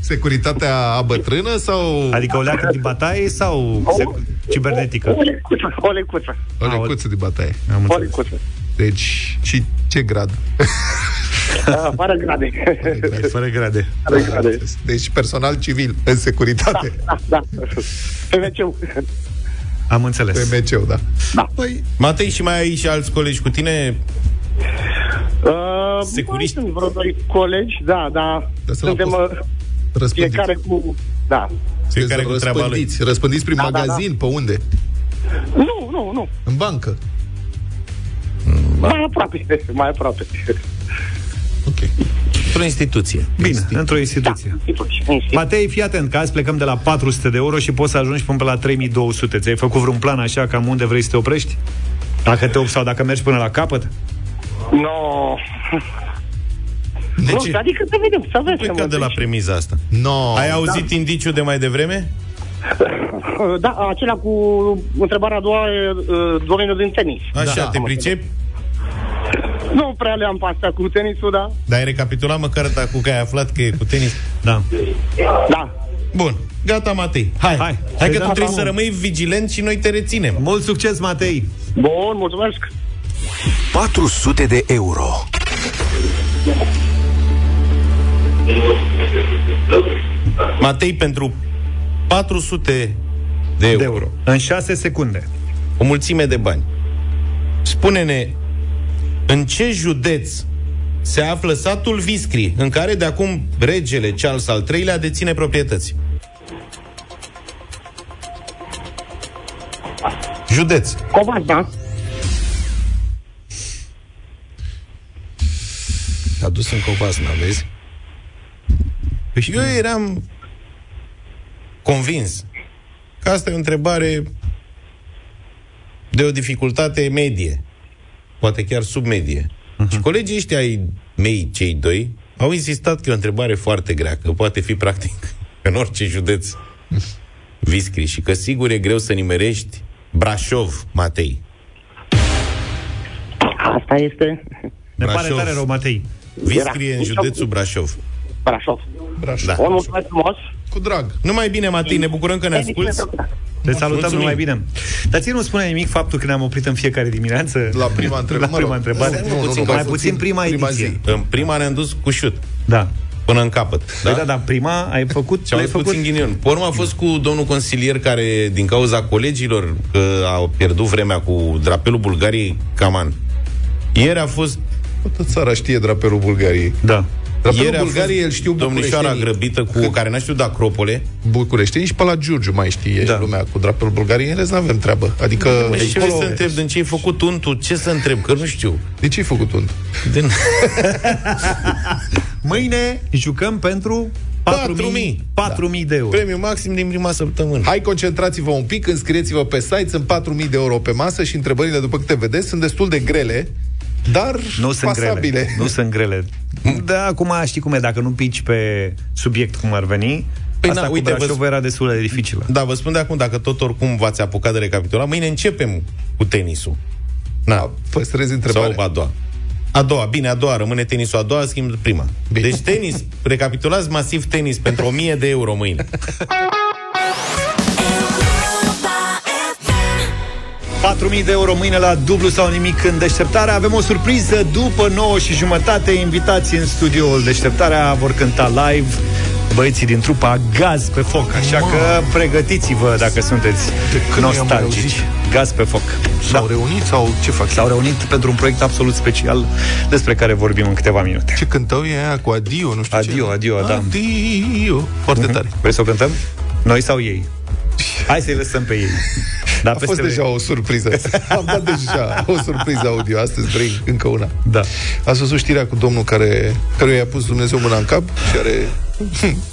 Securitatea bătrână sau... Adică o leacă din bataie sau o, cibernetică? O lecuță. O lecuță, o lecuță din bataie. Am o lecuță. Deci, și ce grad? Uh, (laughs) fără grade. Fără grade. Fără grade. Deci personal civil, în securitate. Da, da, da. PMC-ul. Am înțeles. PMC-ul, da. da. Păi... Matei, și mai ai și alți colegi cu tine? Uh, Securiști? Sunt vreo doi colegi, da, da. Suntem uh, fiecare cu... Da. Fiecare cu treaba lui. Răspândiți prin da, magazin, da, da. pe unde? Nu, nu, nu. În bancă? Mai aproape, mai aproape. Ok. Într-o instituție. Bine, Institu- într-o instituție. Da, instituție. Matei, fii atent, că azi plecăm de la 400 de euro și poți să ajungi până la 3200. Ți-ai făcut vreun plan așa, cam unde vrei să te oprești? Dacă te sau dacă mergi până la capăt? Nu. No. De nu, ce? adică să vedem, să vedem. Păi de la premiza asta. No. Ai auzit da. indiciul de mai devreme? Da, acela cu întrebarea a doua, domeniul din tenis. Așa, da. te pricepi? (laughs) Nu prea le-am pasat cu tenisul, da. Dar ai recapitulat măcar cu că ai aflat că e cu tenis? Da. Da. Bun. Gata, Matei. Hai. Hai, Hai că tu trebuie să rămâi vigilent și noi te reținem. Mult succes, Matei. Bun, mulțumesc. 400 de euro. Matei, pentru 400 de euro. de euro. În 6 secunde. O mulțime de bani. Spune-ne în ce județ se află satul Viscri, în care de acum regele Charles al III-lea deține proprietăți? Județ. Covasna. S-a dus în Covasna, vezi? Păi eu eram convins că asta e o întrebare de o dificultate medie poate chiar sub medie. Uh-huh. Și colegii ăștia ai mei, cei doi, au insistat că e o întrebare foarte grea, că poate fi practic (laughs) în orice județ viscri și că sigur e greu să nimerești Brașov, Matei. Asta este... Ne pare tare rău, Matei. Viscri e în județul Brașov. Brașov. Brașov. Da. mulțumesc frumos. Cu drag. Numai bine, Matei, ne bucurăm că ne asculti. Te salutăm Mulțumim. numai bine. Dar ție nu spune nimic faptul că ne-am oprit în fiecare dimineață? La prima întrebare. (laughs) La prima întrebare. Nu, nu, nu, mai puțin, puțin prima, prima ediție. Zi. În prima ne-am dus cu șut. Da. Până în capăt. Da, da, da prima ai făcut... Și ai făcut puțin ghinion. Pe urmă a fost cu domnul consilier care, din cauza colegilor, că au pierdut vremea cu drapelul Bulgariei, Caman. Ieri a fost... Toată țara știe drapelul Bulgariei. Da. Drapelul Ieri Bulgariei îl știu Domnișoara grăbită cu care n-a știut de acropole. Bucureșteni și pe la Giurgiu mai știe da. și lumea cu drapelul Bulgariei. În rest n-avem treabă. Adică... Deci ce acolo... să întreb? Din ce ai făcut untul? Ce să întreb? Că nu știu. De ce ai făcut untul? Din... (laughs) Mâine jucăm pentru 4.000 da. de euro. Premiu maxim din prima săptămână. Hai, concentrați-vă un pic, înscrieți-vă pe site, sunt 4.000 de euro pe masă și întrebările, după câte vedeți, sunt destul de grele. Dar nu sunt pasabile. grele. Nu sunt grele. (laughs) Da, acum știi cum e, dacă nu pici pe subiect cum ar veni, Păi Asta na, uite, cu vă... era destul de dificilă. Da, vă spun de acum, dacă tot oricum v-ați apucat de recapitulat, mâine începem cu tenisul. Na, păstrezi întrebarea. Sau a doua. A doua, bine, a doua, rămâne tenisul a doua, schimb prima. Bine. Deci tenis, recapitulați masiv tenis pentru 1000 de euro mâine. (laughs) 4.000 de euro mâine la dublu sau nimic în deșteptare. Avem o surpriză după 9 și jumătate. Invitații în studioul deșteptarea vor cânta live băieții din trupa Gaz pe foc, așa Ma. că pregătiți-vă dacă sunteți nostalgici. Gaz pe foc. S-au da. reunit sau ce fac? S-au reunit pentru un proiect absolut special despre care vorbim în câteva minute. Ce cântau e aia cu adio, nu știu adio, ce? Adio, adio, da. Adio. Foarte tare. Vrei să o cântăm? Noi sau ei? (laughs) Hai să-i lăsăm pe ei. Da, a fost deja o surpriză. (laughs) Am dat deja o surpriză audio. Astăzi vrei încă una. Da. Ați văzut știrea cu domnul care, care i-a pus Dumnezeu mâna în cap și are...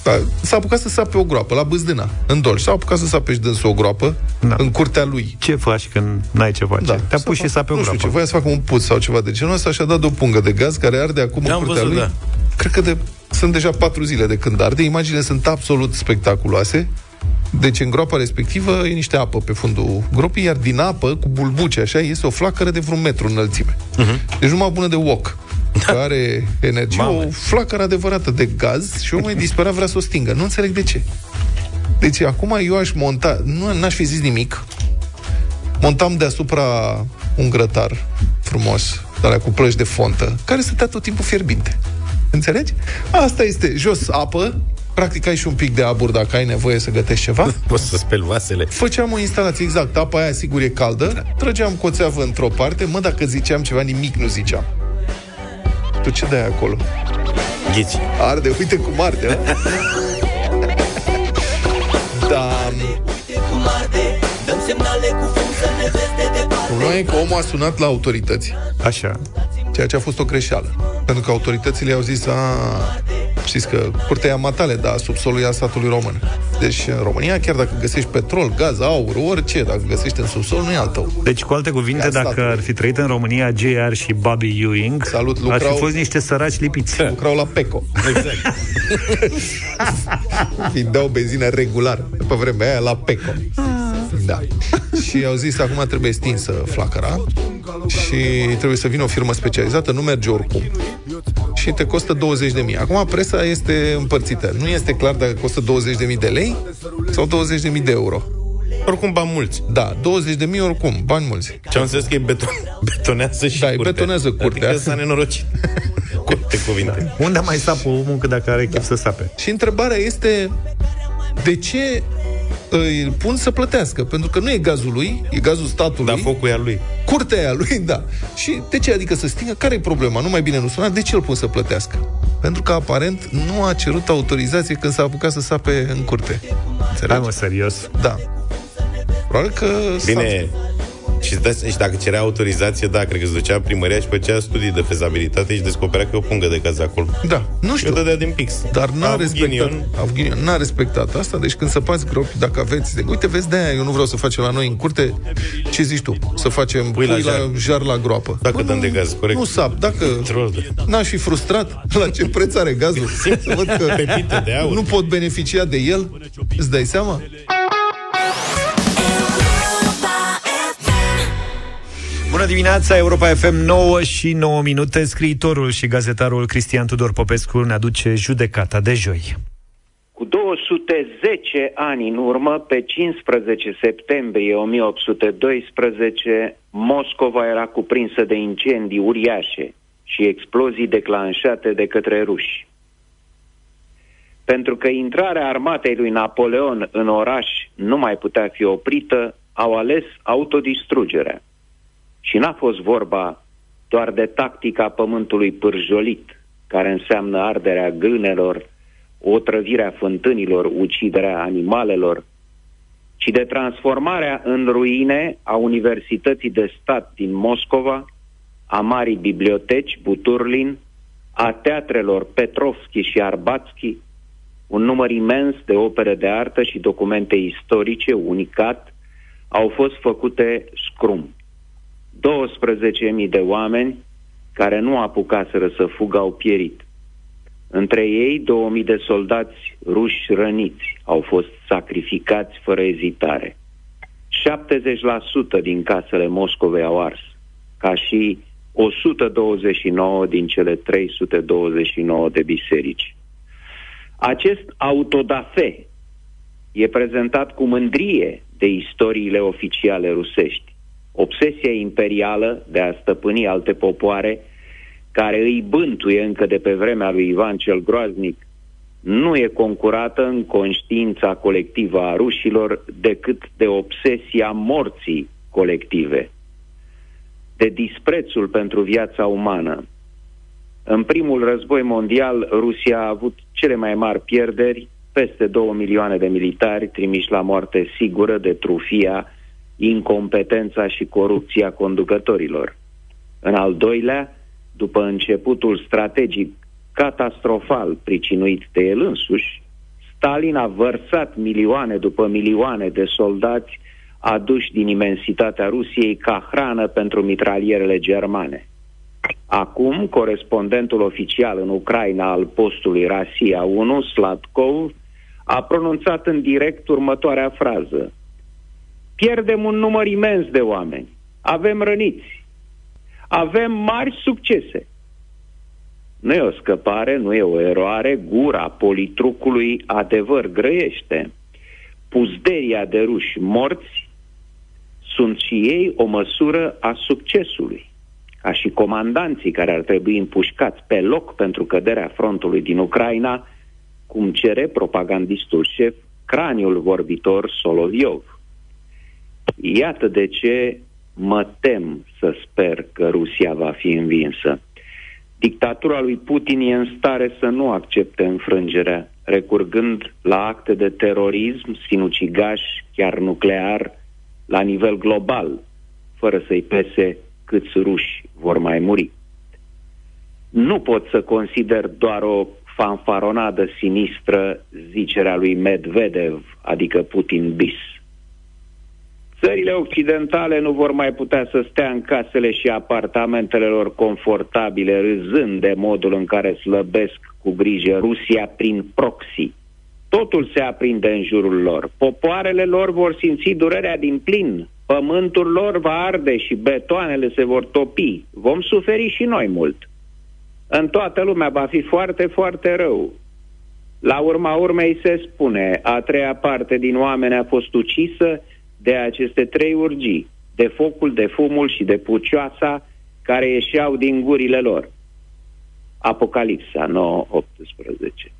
Da, s-a apucat să sape o groapă la Bâzdâna, în Dolj. S-a apucat să sape și dânsul o groapă da. în curtea lui. Ce faci când n-ai ce face? Da. Te-a pus și sape o groapă. Nu știu ce, voia să facă un put sau ceva de genul ăsta și a dat o pungă de gaz care arde acum în curtea văzut, lui. Da. Cred că de, sunt deja patru zile de când arde. Imaginile sunt absolut spectaculoase. Deci în groapa respectivă e niște apă pe fundul gropii, iar din apă, cu bulbuce, așa, este o flacără de vreun metru înălțime. Uh-huh. Deci numai bună de wok. (laughs) Da. Care energie, Mame. o flacără adevărată de gaz și omul e disperat, vrea să o stingă. Nu înțeleg de ce. Deci acum eu aș monta, nu n-aș fi zis nimic, montam deasupra un grătar frumos, dar cu plăci de fontă, care stătea tot timpul fierbinte. Înțelegi? Asta este jos apă, Practic ai și un pic de abur dacă ai nevoie să gătești ceva. (laughs) Poți să speli vasele. Făceam o instalație exact. Apa aia sigur e caldă. Trăgeam coțeavă într-o parte. Mă, dacă ziceam ceva, nimic nu ziceam. Tu ce dai acolo? Ghici. Arde, uite cum arde. da. Problema e că omul a sunat la autorități. Așa. Ceea ce a fost o greșeală. Pentru că autoritățile au zis, a, Știți că curtea e a matale, dar subsolul e a statului român. Deci în România, chiar dacă găsești petrol, gaz, aur, orice, dacă găsești în subsol, nu e al tău. Deci, cu alte cuvinte, dacă statului. ar fi trăit în România JR și Bobby Ewing, Salut, lucrau, ar fi fost niște săraci lipiți. (laughs) Lucrau la PECO. Exact. (laughs) Vindeau benzină regular. Pe vremea aia la PECO. Da. (laughs) și au zis, acum trebuie stinsă flacăra și trebuie să vină o firmă specializată, nu merge oricum. Și te costă 20 de mii. Acum presa este împărțită. Nu este clar dacă costă 20 de mii de lei sau 20 de mii de euro. Oricum bani mulți. Da, 20 de mii oricum, bani mulți. Ce am înțeles că e beton, (laughs) betonează și da, curtea. betonează curtea. Adică s-a nenorocit. (laughs) Curte cuvinte. Da. Unde mai sapă omul că dacă are chef da. să sape? Și întrebarea este de ce îl pun să plătească, pentru că nu e gazul lui, e gazul statului. Da, focul e al lui. Curtea e a lui, da. Și de ce? Adică să stingă? Care e problema? Nu mai bine nu suna? De ce îl pun să plătească? Pentru că aparent nu a cerut autorizație când s-a apucat să sape în curte. Înțelegi? Hai mă, serios? Da. Probabil că... Bine, și, da, și dacă cerea autorizație, da, cred că se ducea primăria și făcea studii de fezabilitate și descoperea că e o pungă de gaz acolo. Da, nu știu. Eu din pix. Dar n-a respectat, n-a respectat asta, deci când săpați gropi, dacă aveți... De, uite, vezi, de-aia eu nu vreau să facem la noi în curte, ce zici tu? Să facem pui, pui la, jar. la jar la groapă. Dacă Bă, dăm de gaz, corect. Nu sap, dacă n-aș fi frustrat (laughs) la ce preț are gazul, să văd că de aur. nu pot beneficia de el, îți dai seama? Bună dimineața, Europa FM 9 și 9 minute. Scriitorul și gazetarul Cristian Tudor Popescu ne aduce judecata de joi. Cu 210 ani în urmă, pe 15 septembrie 1812, Moscova era cuprinsă de incendii uriașe și explozii declanșate de către ruși. Pentru că intrarea armatei lui Napoleon în oraș nu mai putea fi oprită, au ales autodistrugerea. Și n-a fost vorba doar de tactica pământului pârjolit, care înseamnă arderea gânelor, otrăvirea fântânilor, uciderea animalelor, ci de transformarea în ruine a Universității de Stat din Moscova, a marii biblioteci Buturlin, a teatrelor Petrovski și Arbatski, un număr imens de opere de artă și documente istorice unicat au fost făcute scrum. 12.000 de oameni care nu apucaseră să fugă au pierit. Între ei, 2.000 de soldați ruși răniți au fost sacrificați fără ezitare. 70% din casele Moscovei au ars, ca și 129 din cele 329 de biserici. Acest autodafe e prezentat cu mândrie de istoriile oficiale rusești obsesia imperială de a stăpâni alte popoare, care îi bântuie încă de pe vremea lui Ivan cel Groaznic, nu e concurată în conștiința colectivă a rușilor decât de obsesia morții colective, de disprețul pentru viața umană. În primul război mondial, Rusia a avut cele mai mari pierderi, peste 2 milioane de militari trimiși la moarte sigură de trufia, incompetența și corupția conducătorilor. În al doilea, după începutul strategic catastrofal pricinuit de el însuși, Stalin a vărsat milioane după milioane de soldați aduși din imensitatea Rusiei ca hrană pentru mitralierele germane. Acum, corespondentul oficial în Ucraina al postului Rasia 1, Slatkov, a pronunțat în direct următoarea frază. Pierdem un număr imens de oameni. Avem răniți. Avem mari succese. Nu e o scăpare, nu e o eroare, gura politrucului adevăr grăiește. Puzderia de ruși morți sunt și ei o măsură a succesului. Ca și comandanții care ar trebui împușcați pe loc pentru căderea frontului din Ucraina, cum cere propagandistul șef, craniul vorbitor Soloviov. Iată de ce mă tem să sper că Rusia va fi învinsă. Dictatura lui Putin e în stare să nu accepte înfrângerea, recurgând la acte de terorism, sinucigaș, chiar nuclear, la nivel global, fără să-i pese câți ruși vor mai muri. Nu pot să consider doar o fanfaronadă sinistră zicerea lui Medvedev, adică Putin bis. Țările occidentale nu vor mai putea să stea în casele și apartamentele lor confortabile, râzând de modul în care slăbesc cu grijă Rusia prin proxy. Totul se aprinde în jurul lor. Popoarele lor vor simți durerea din plin. Pământul lor va arde și betoanele se vor topi. Vom suferi și noi mult. În toată lumea va fi foarte, foarte rău. La urma urmei se spune, a treia parte din oameni a fost ucisă de aceste trei urgii, de focul, de fumul și de pucioasa care ieșeau din gurile lor. Apocalipsa 9.18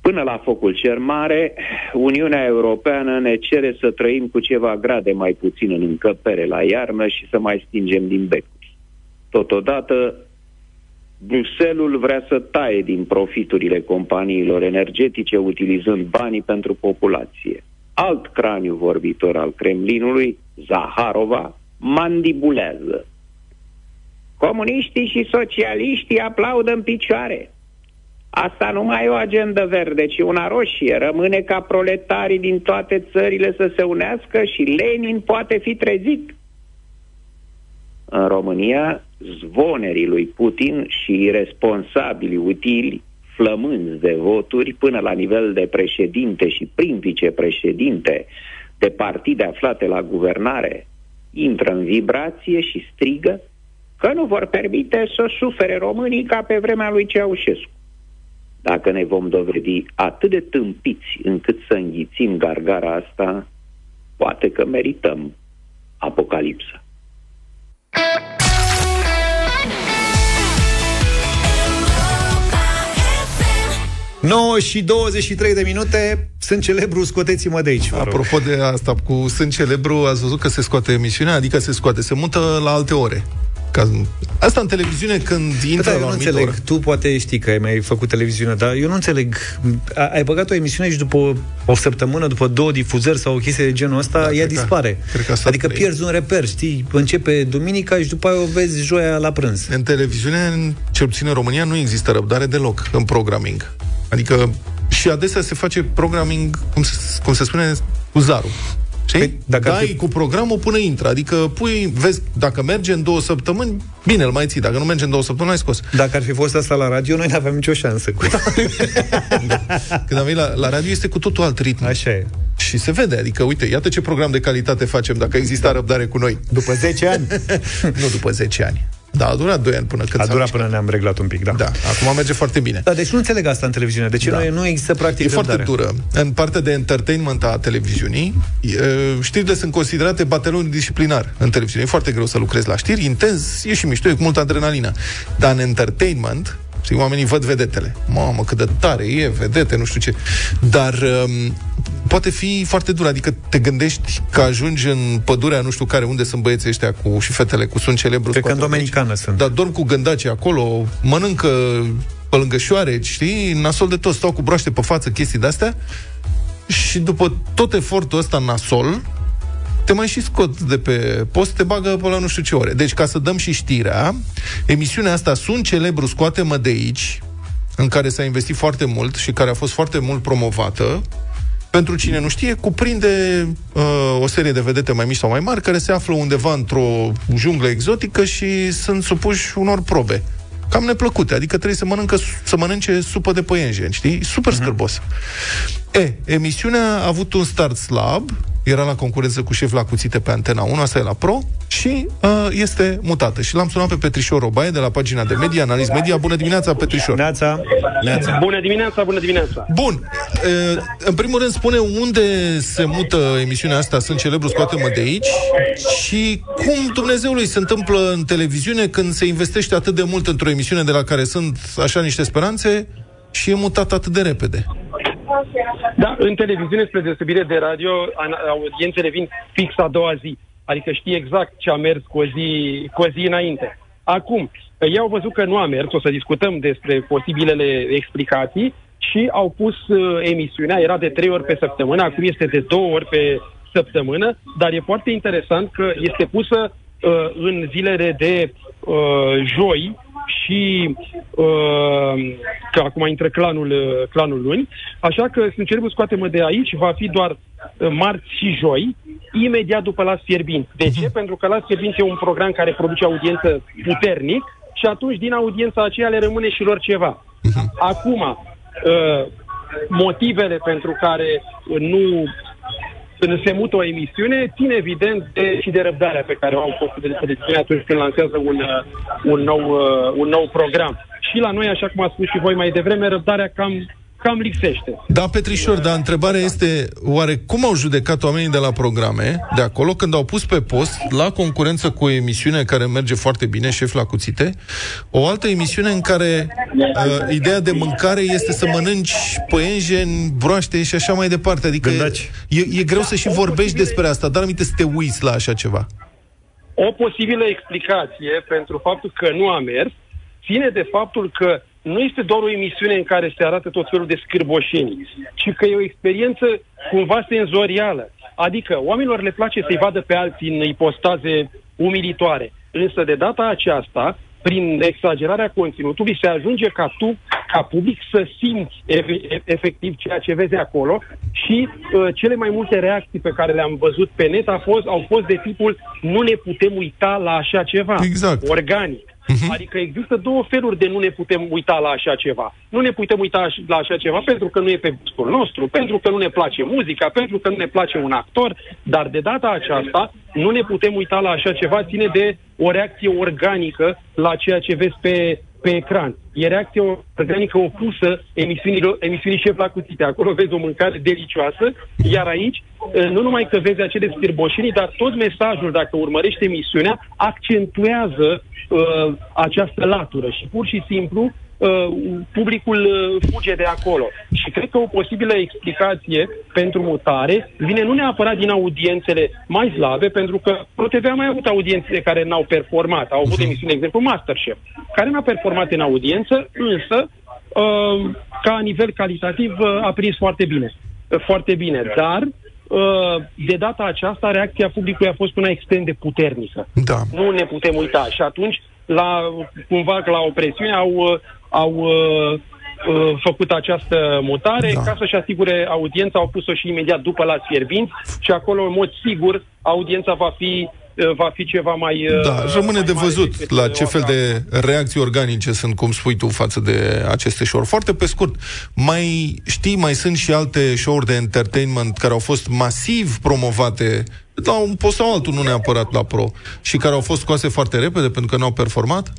Până la focul cer mare, Uniunea Europeană ne cere să trăim cu ceva grade mai puțin în încăpere la iarnă și să mai stingem din becuri. Totodată, Bruselul vrea să taie din profiturile companiilor energetice utilizând banii pentru populație. Alt craniu vorbitor al Kremlinului, Zaharova, mandibulează. Comuniștii și socialiștii aplaudă în picioare. Asta nu mai e o agendă verde, ci una roșie. Rămâne ca proletarii din toate țările să se unească și Lenin poate fi trezit. În România, zvonerii lui Putin și responsabili utili flămânzi de voturi până la nivel de președinte și prim vicepreședinte de partide aflate la guvernare intră în vibrație și strigă că nu vor permite să sufere românii ca pe vremea lui Ceaușescu. Dacă ne vom dovedi atât de tâmpiți încât să înghițim gargara asta, poate că merităm apocalipsa. 9 și 23 de minute Sunt celebru, scoteți-mă de aici Apropo de asta cu sunt celebru Ați văzut că se scoate emisiunea? Adică se scoate, se mută la alte ore ca... Asta în televiziune când intră da, eu nu înțeleg. Oră. Tu poate știi că ai mai făcut televiziune, dar eu nu înțeleg. Ai băgat o emisiune și după o, o săptămână, după două difuzări sau o chestie de genul ăsta, da, ea dispare. Că, cred că adică trei. pierzi un reper, știi? Începe duminica și după aia o vezi joia la prânz. În televiziune, cel puțin în România, nu există răbdare deloc în programming. Adică și adesea se face programming, cum se, cum se spune, cu zarul. Știi? Păi, dacă Dai fi... cu programul până intră. Adică pui, vezi, dacă merge în două săptămâni, bine, îl mai ții. Dacă nu merge în două săptămâni, ai scos. Dacă ar fi fost asta la radio, noi nu aveam nicio șansă. Cu... (laughs) Când am venit la, la radio, este cu totul alt ritm. Așa e. Și se vede, adică, uite, iată ce program de calitate facem dacă exista răbdare cu noi. După 10 ani? (laughs) nu după 10 ani. Da, a durat 2 ani până când A durat până ne-am reglat un pic, da. Da, acum merge foarte bine. Da, deci nu înțeleg asta în televiziune. De ce da. nu, nu există practic E foarte dură. În partea de entertainment a televiziunii, știrile sunt considerate batelon disciplinar în televiziune. E foarte greu să lucrezi la știri, intens, e și mișto, e cu multă adrenalină. Dar în entertainment, Știi, oamenii văd vedetele. Mamă, cât de tare e, vedete, nu știu ce. Dar um, poate fi foarte dur. Adică te gândești că ajungi în pădurea, nu știu care, unde sunt băieții ăștia cu, și fetele cu sunt celebru. Cred că în Dominicană sunt. Dar dorm cu gândaci acolo, mănâncă pe lângă șoare, știi, nasol de tot, stau cu broaște pe față, chestii de-astea. Și după tot efortul ăsta nasol, te mai și scot de pe post, te bagă pe la nu știu ce ore. Deci, ca să dăm și știrea, emisiunea asta Sunt Celebru, scoate-mă de aici, în care s-a investit foarte mult și care a fost foarte mult promovată, pentru cine nu știe, cuprinde uh, o serie de vedete mai mici sau mai mari care se află undeva într-o junglă exotică și sunt supuși unor probe. Cam neplăcute, adică trebuie să, mănâncă, să mănânce supă de păienjen, știi? Super uh-huh. scârbos. E, emisiunea a avut un start slab, era la concurență cu șef la cuțite pe Antena 1, asta e la Pro, și uh, este mutată. Și l-am sunat pe Petrișor Robaie de la pagina de media, Analiz Media. Bună dimineața, Petrișor! Neața! Neața. Bună dimineața, bună dimineața! Bun, uh, în primul rând spune unde se mută emisiunea asta, sunt celebru, scoate-mă de aici, și cum Dumnezeului se întâmplă în televiziune când se investește atât de mult într-o emisiune de la care sunt așa niște speranțe și e mutat atât de repede. Da, în televiziune, spre deosebire de radio, audiențele vin fix a doua zi. Adică știi exact ce a mers cu o zi, cu o zi înainte. Acum, ei au văzut că nu a mers, o să discutăm despre posibilele explicații și au pus uh, emisiunea, era de trei ori pe săptămână, acum este de două ori pe săptămână, dar e foarte interesant că este pusă uh, în zilele de uh, joi, și uh, că acum intră clanul, uh, clanul luni, așa că sunt celebru scoate-mă de aici, va fi doar uh, marți și joi, imediat după Las Fierbinți. De ce? Uh-huh. Pentru că Las Fierbinți e un program care produce audiență puternic și atunci din audiența aceea le rămâne și lor ceva. Uh-huh. Acum, uh, motivele pentru care nu când se mută o emisiune, ține evident de, și de răbdarea pe care o au postul de televiziune atunci când lansează un, uh, un, nou, uh, un nou program. Și la noi, așa cum a spus și voi mai devreme, răbdarea cam cam lipsește. Da, Petrișor, dar întrebarea este, oare cum au judecat oamenii de la programe, de acolo, când au pus pe post, la concurență cu o emisiune care merge foarte bine, șef la cuțite, o altă emisiune în care uh, ideea de mâncare este să mănânci păienjeni, broaște și așa mai departe. Adică e, e greu să și vorbești despre asta, dar aminte să te uiți la așa ceva. O posibilă explicație pentru faptul că nu a mers ține de faptul că nu este doar o emisiune în care se arată tot felul de scârboșenii, ci că e o experiență cumva senzorială. Adică oamenilor le place să-i vadă pe alții în ipostaze umilitoare. Însă de data aceasta, prin exagerarea conținutului, se ajunge ca tu, ca public, să simți efectiv ceea ce vezi acolo și uh, cele mai multe reacții pe care le-am văzut pe net a fost, au fost de tipul nu ne putem uita la așa ceva. Exact. Organic. Uh-huh. Adică există două feluri de nu ne putem uita la așa ceva. Nu ne putem uita la așa ceva pentru că nu e pe gustul nostru, pentru că nu ne place muzica, pentru că nu ne place un actor, dar de data aceasta nu ne putem uita la așa ceva, ține de o reacție organică la ceea ce vezi pe, pe ecran. E reacție organică opusă emisiunii, emisiunii șef la cuțite. Acolo vezi o mâncare delicioasă, iar aici nu numai că vezi acele stirboșenii, dar tot mesajul, dacă urmărești emisiunea, accentuează uh, această latură și pur și simplu uh, publicul uh, fuge de acolo. Și cred că o posibilă explicație pentru mutare vine nu neapărat din audiențele mai slabe, pentru că ProTV a mai avut audiențe care n-au performat. Au avut uh-huh. emisiuni, de exemplu, Masterchef, care n-a performat în audiență, însă, uh, ca nivel calitativ, uh, a prins foarte bine. Uh, foarte bine, dar Uh, de data aceasta reacția publicului a fost una extrem de puternică. Da. Nu ne putem uita. Și atunci, la, cumva, la o presiune, au, uh, au uh, făcut această mutare da. ca să-și asigure audiența, au pus-o și imediat după la Fierbinți și acolo, în mod sigur, audiența va fi va fi ceva mai... Da, rămâne mai de văzut la ce fel de reacții organice sunt, cum spui tu, față de aceste show-uri. Foarte pe scurt, mai știi, mai sunt și alte show-uri de entertainment care au fost masiv promovate la un post sau altul, nu neapărat la pro, și care au fost scoase foarte repede pentru că nu au performat?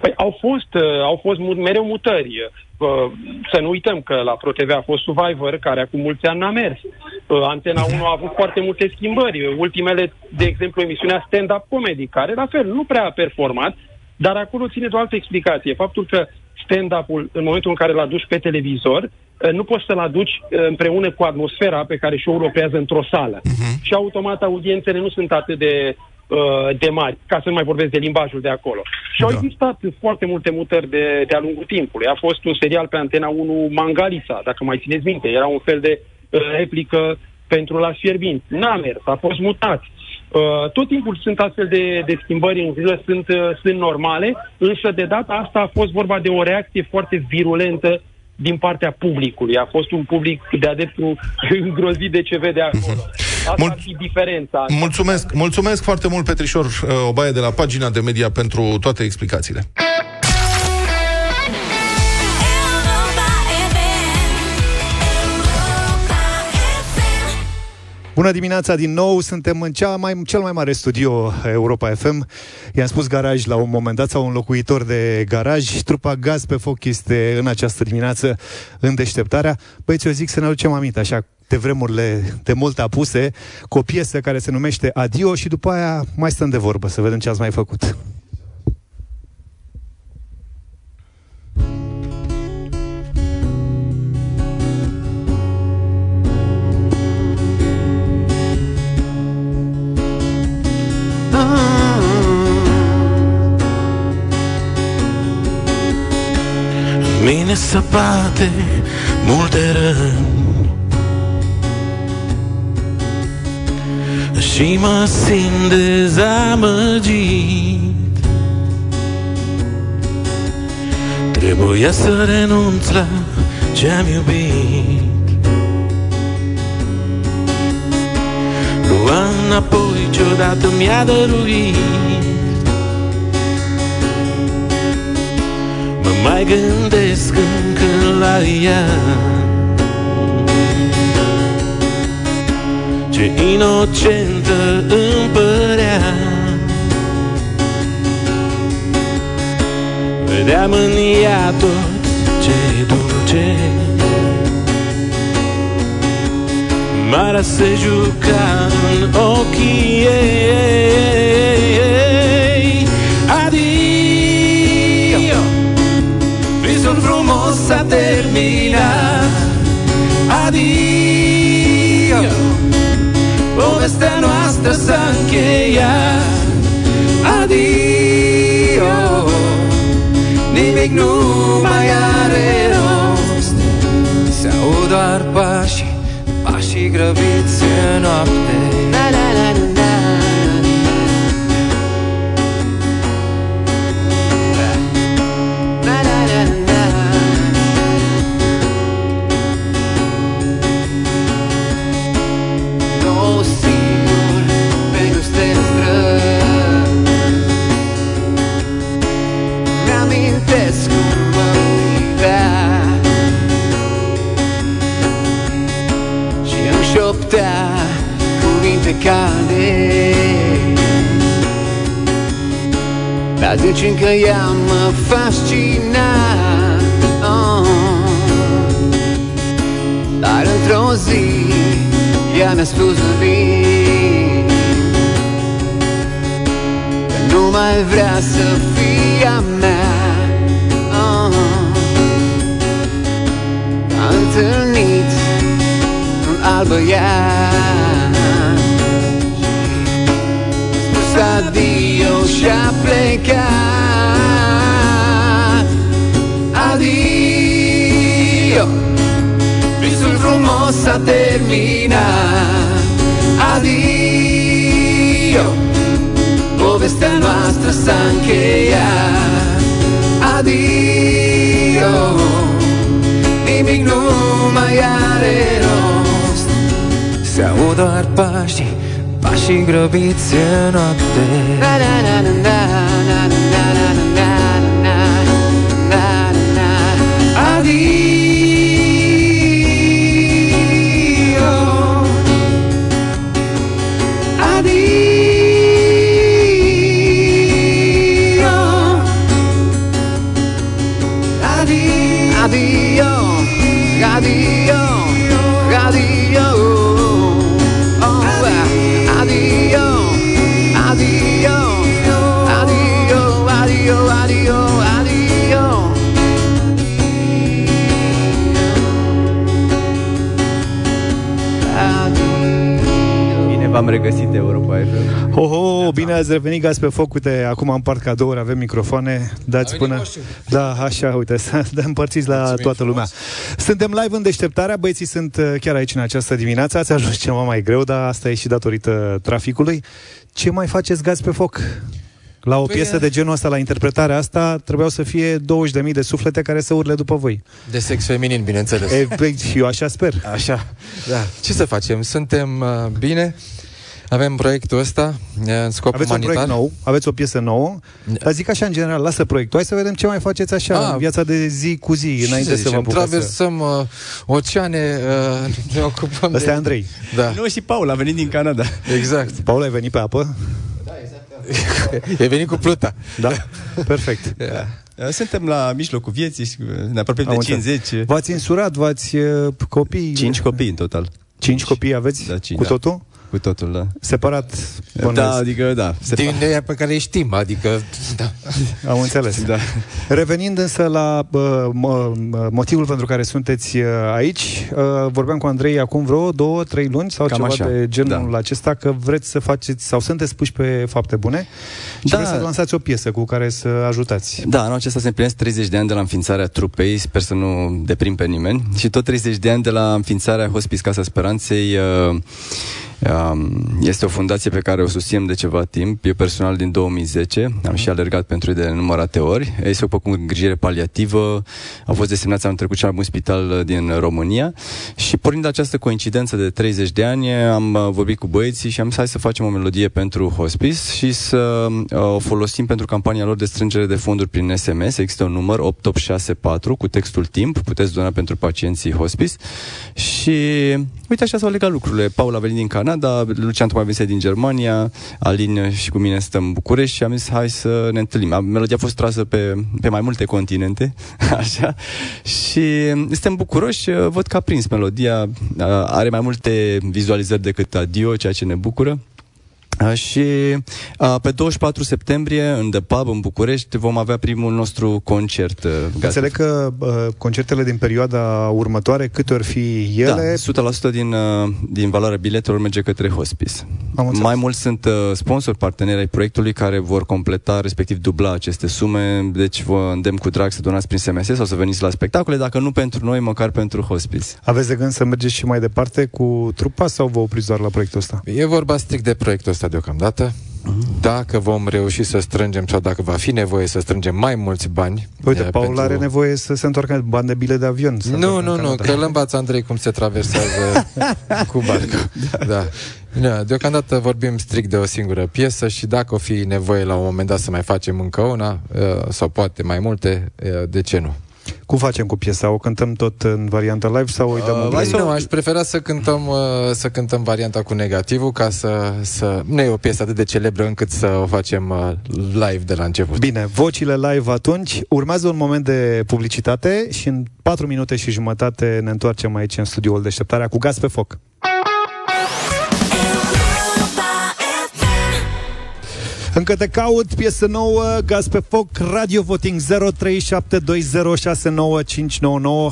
Păi au fost, uh, au fost mereu mutări. Uh, să nu uităm că la ProTV a fost Survivor, care acum mulți ani n-a mers. Uh, Antena 1 a avut foarte multe schimbări. Ultimele, de exemplu, emisiunea Stand-Up Comedy, care la fel nu prea a performat, dar acolo ține de o altă explicație. Faptul că stand-up-ul, în momentul în care l aduci pe televizor, nu poți să-l aduci împreună cu atmosfera pe care show-ul operează într-o sală. Uh-huh. Și automat audiențele nu sunt atât de Uh, de mari, ca să nu mai vorbesc de limbajul de acolo. Și da. au existat foarte multe mutări de, de-a lungul timpului. A fost un serial pe Antena 1, Mangalița, dacă mai țineți minte. Era un fel de uh, replică pentru la fierbinți. N-a mers, a fost mutat. Uh, tot timpul sunt astfel de, de schimbări în zilă, sunt, uh, sunt normale, însă de data asta a fost vorba de o reacție foarte virulentă din partea publicului. A fost un public de adeptul (laughs) îngrozit de ce vede acolo. (laughs) Asta Mul- ar fi diferența. Mulțumesc, mulțumesc foarte mult, Petrișor uh, Obaie, de la pagina de media pentru toate explicațiile. Bună dimineața din nou, suntem în cea mai, cel mai mare studio Europa FM. I-am spus garaj la un moment dat sau un locuitor de garaj. Trupa Gaz pe foc este în această dimineață în deșteptarea. Băieți, eu zic să ne aducem aminte, așa, de vremurile de mult apuse, cu o piesă care se numește Adio și după aia mai stăm de vorbă, să vedem ce ați mai făcut. Mine săpate multe răni. Și mă simt dezamăgit. Trebuia să renunț la ce-am iubit. Lua înapoi ce-odată mi-a dăruit mai gândesc încă la ea. Ce inocentă îmi părea. Vedeam în ea tot ce dulce. Marea se juca în ochii ei terminat Adio. Povestea noastră s-a încheiat. Adio. Nimic nu mai are rost. Se aud doar pașii Pașii grăbiți în noapte Dar zici încă ea mă fascina oh. Dar într-o zi ea mi-a spus bine Că nu mai vrea să fie a mea oh. A întâlnit un alt băiat adio și-a plecat. Adio. Visul frumos s-a terminat. Adio. Povestea noastră s-a încheiat. Adio. Nimic nu mai are rost. Se aud doar pașii Pașii grăbiți în noapte. Na, na, na, na, na, na, na, v-am regăsit Europa FM. Ho, ho, bine ați revenit, gaz pe foc. Uite, acum am part cadouri, avem microfoane. Dați până... Da, așa, uite, să împărțiți la Mulțumim toată lumea. Frumos. Suntem live în deșteptarea, băieții sunt uh, chiar aici în această dimineață. Ați ajuns ceva mai greu, dar asta e și datorită traficului. Ce mai faceți gaz pe foc? La o păi piesă de genul ăsta, la interpretarea asta, trebuiau să fie 20.000 de suflete care să urle după voi. De sex feminin, bineînțeles. E, păi, și eu așa sper. Așa, da. Ce să facem? Suntem uh, bine, avem proiectul ăsta în scop aveți umanitar. un proiect nou, aveți o piesă nouă, dar zic așa în general, lasă proiectul, hai să vedem ce mai faceți așa A, în viața de zi cu zi, înainte să, să vă Traversăm să... uh, oceane, uh, ne ocupăm Asta de... e Andrei. Da. Nu, și Paul a venit din Canada. Exact. Paul, ai venit pe apă? Da, exact. e venit cu pluta. Da? Perfect. (laughs) Yeah. Suntem la mijlocul vieții, ne apropiem de 50. V-ați insurat, v-ați uh, copii? 5 copii în total. 5 copii aveți? Da, 5, cu totul? Cu totul, da. Separat? Bănuiesc. Da, adică, da. Separat. Din pe care știm, adică, da. Am înțeles. Da. Revenind însă la uh, motivul pentru care sunteți uh, aici, uh, vorbeam cu Andrei acum vreo două, trei luni sau Cam ceva așa. de genul da. acesta, că vreți să faceți sau sunteți puși pe fapte bune și da. vreți să lansați o piesă cu care să ajutați. Da, anul acesta se împlinesc 30 de ani de la înființarea trupei, sper să nu deprim pe nimeni, și tot 30 de ani de la înființarea Hospice Casa Speranței uh, este o fundație pe care o susținem de ceva timp. Eu personal din 2010 am și alergat pentru ei de numărate ori. Ei se ocupă cu îngrijire paliativă, au fost desemnați anul trecut cel mai bun spital din România și pornind această coincidență de 30 de ani am uh, vorbit cu băieții și am zis hai să facem o melodie pentru hospice și să uh, o folosim pentru campania lor de strângere de fonduri prin SMS. Există un număr 8864 cu textul timp, puteți dona pentru pacienții hospice și uite așa s-au legat lucrurile. Paul a venit din Canada, Lucian tocmai venise din Germania, Alin și cu mine stăm în București și am zis hai să ne întâlnim. Melodia a fost trasă pe, pe mai multe continente, (laughs) așa, și suntem bucuroși, văd că a prins melodia, are mai multe vizualizări decât Adio, ceea ce ne bucură. Și a, pe 24 septembrie, în The Pub, în București, vom avea primul nostru concert. Înțeleg că a, concertele din perioada următoare, câte ori fi ele... Da, 100% din, din valoarea biletelor merge către hospice. Mai mult sunt sponsori, parteneri ai proiectului care vor completa, respectiv dubla aceste sume, deci vă îndemn cu drag să donați prin SMS sau să veniți la spectacole, dacă nu pentru noi, măcar pentru hospice. Aveți de gând să mergeți și mai departe cu trupa sau vă opriți doar la proiectul ăsta? E vorba strict de proiectul ăsta asta deocamdată. Dacă vom reuși să strângem sau dacă va fi nevoie să strângem mai mulți bani Uite, Paul pentru... are nevoie să se întoarcă bani de bile de avion Nu, nu, nu, că îl învață Andrei cum se traversează (laughs) cu barca da. da. Da, deocamdată vorbim strict de o singură piesă și dacă o fi nevoie la un moment dat să mai facem încă una, uh, sau poate mai multe, uh, de ce nu? Cum facem cu piesa? O cântăm tot în varianta live sau o dăm uh, Nu, aș prefera să cântăm, uh, să cântăm varianta cu negativul ca să, să... Nu e o piesă atât de celebră încât să o facem uh, live de la început. Bine, vocile live atunci. Urmează un moment de publicitate și în 4 minute și jumătate ne întoarcem aici în studioul Deșteptarea cu gaz pe foc. Încă te caut, piesă nouă, gaz pe foc, radio voting 0372069599.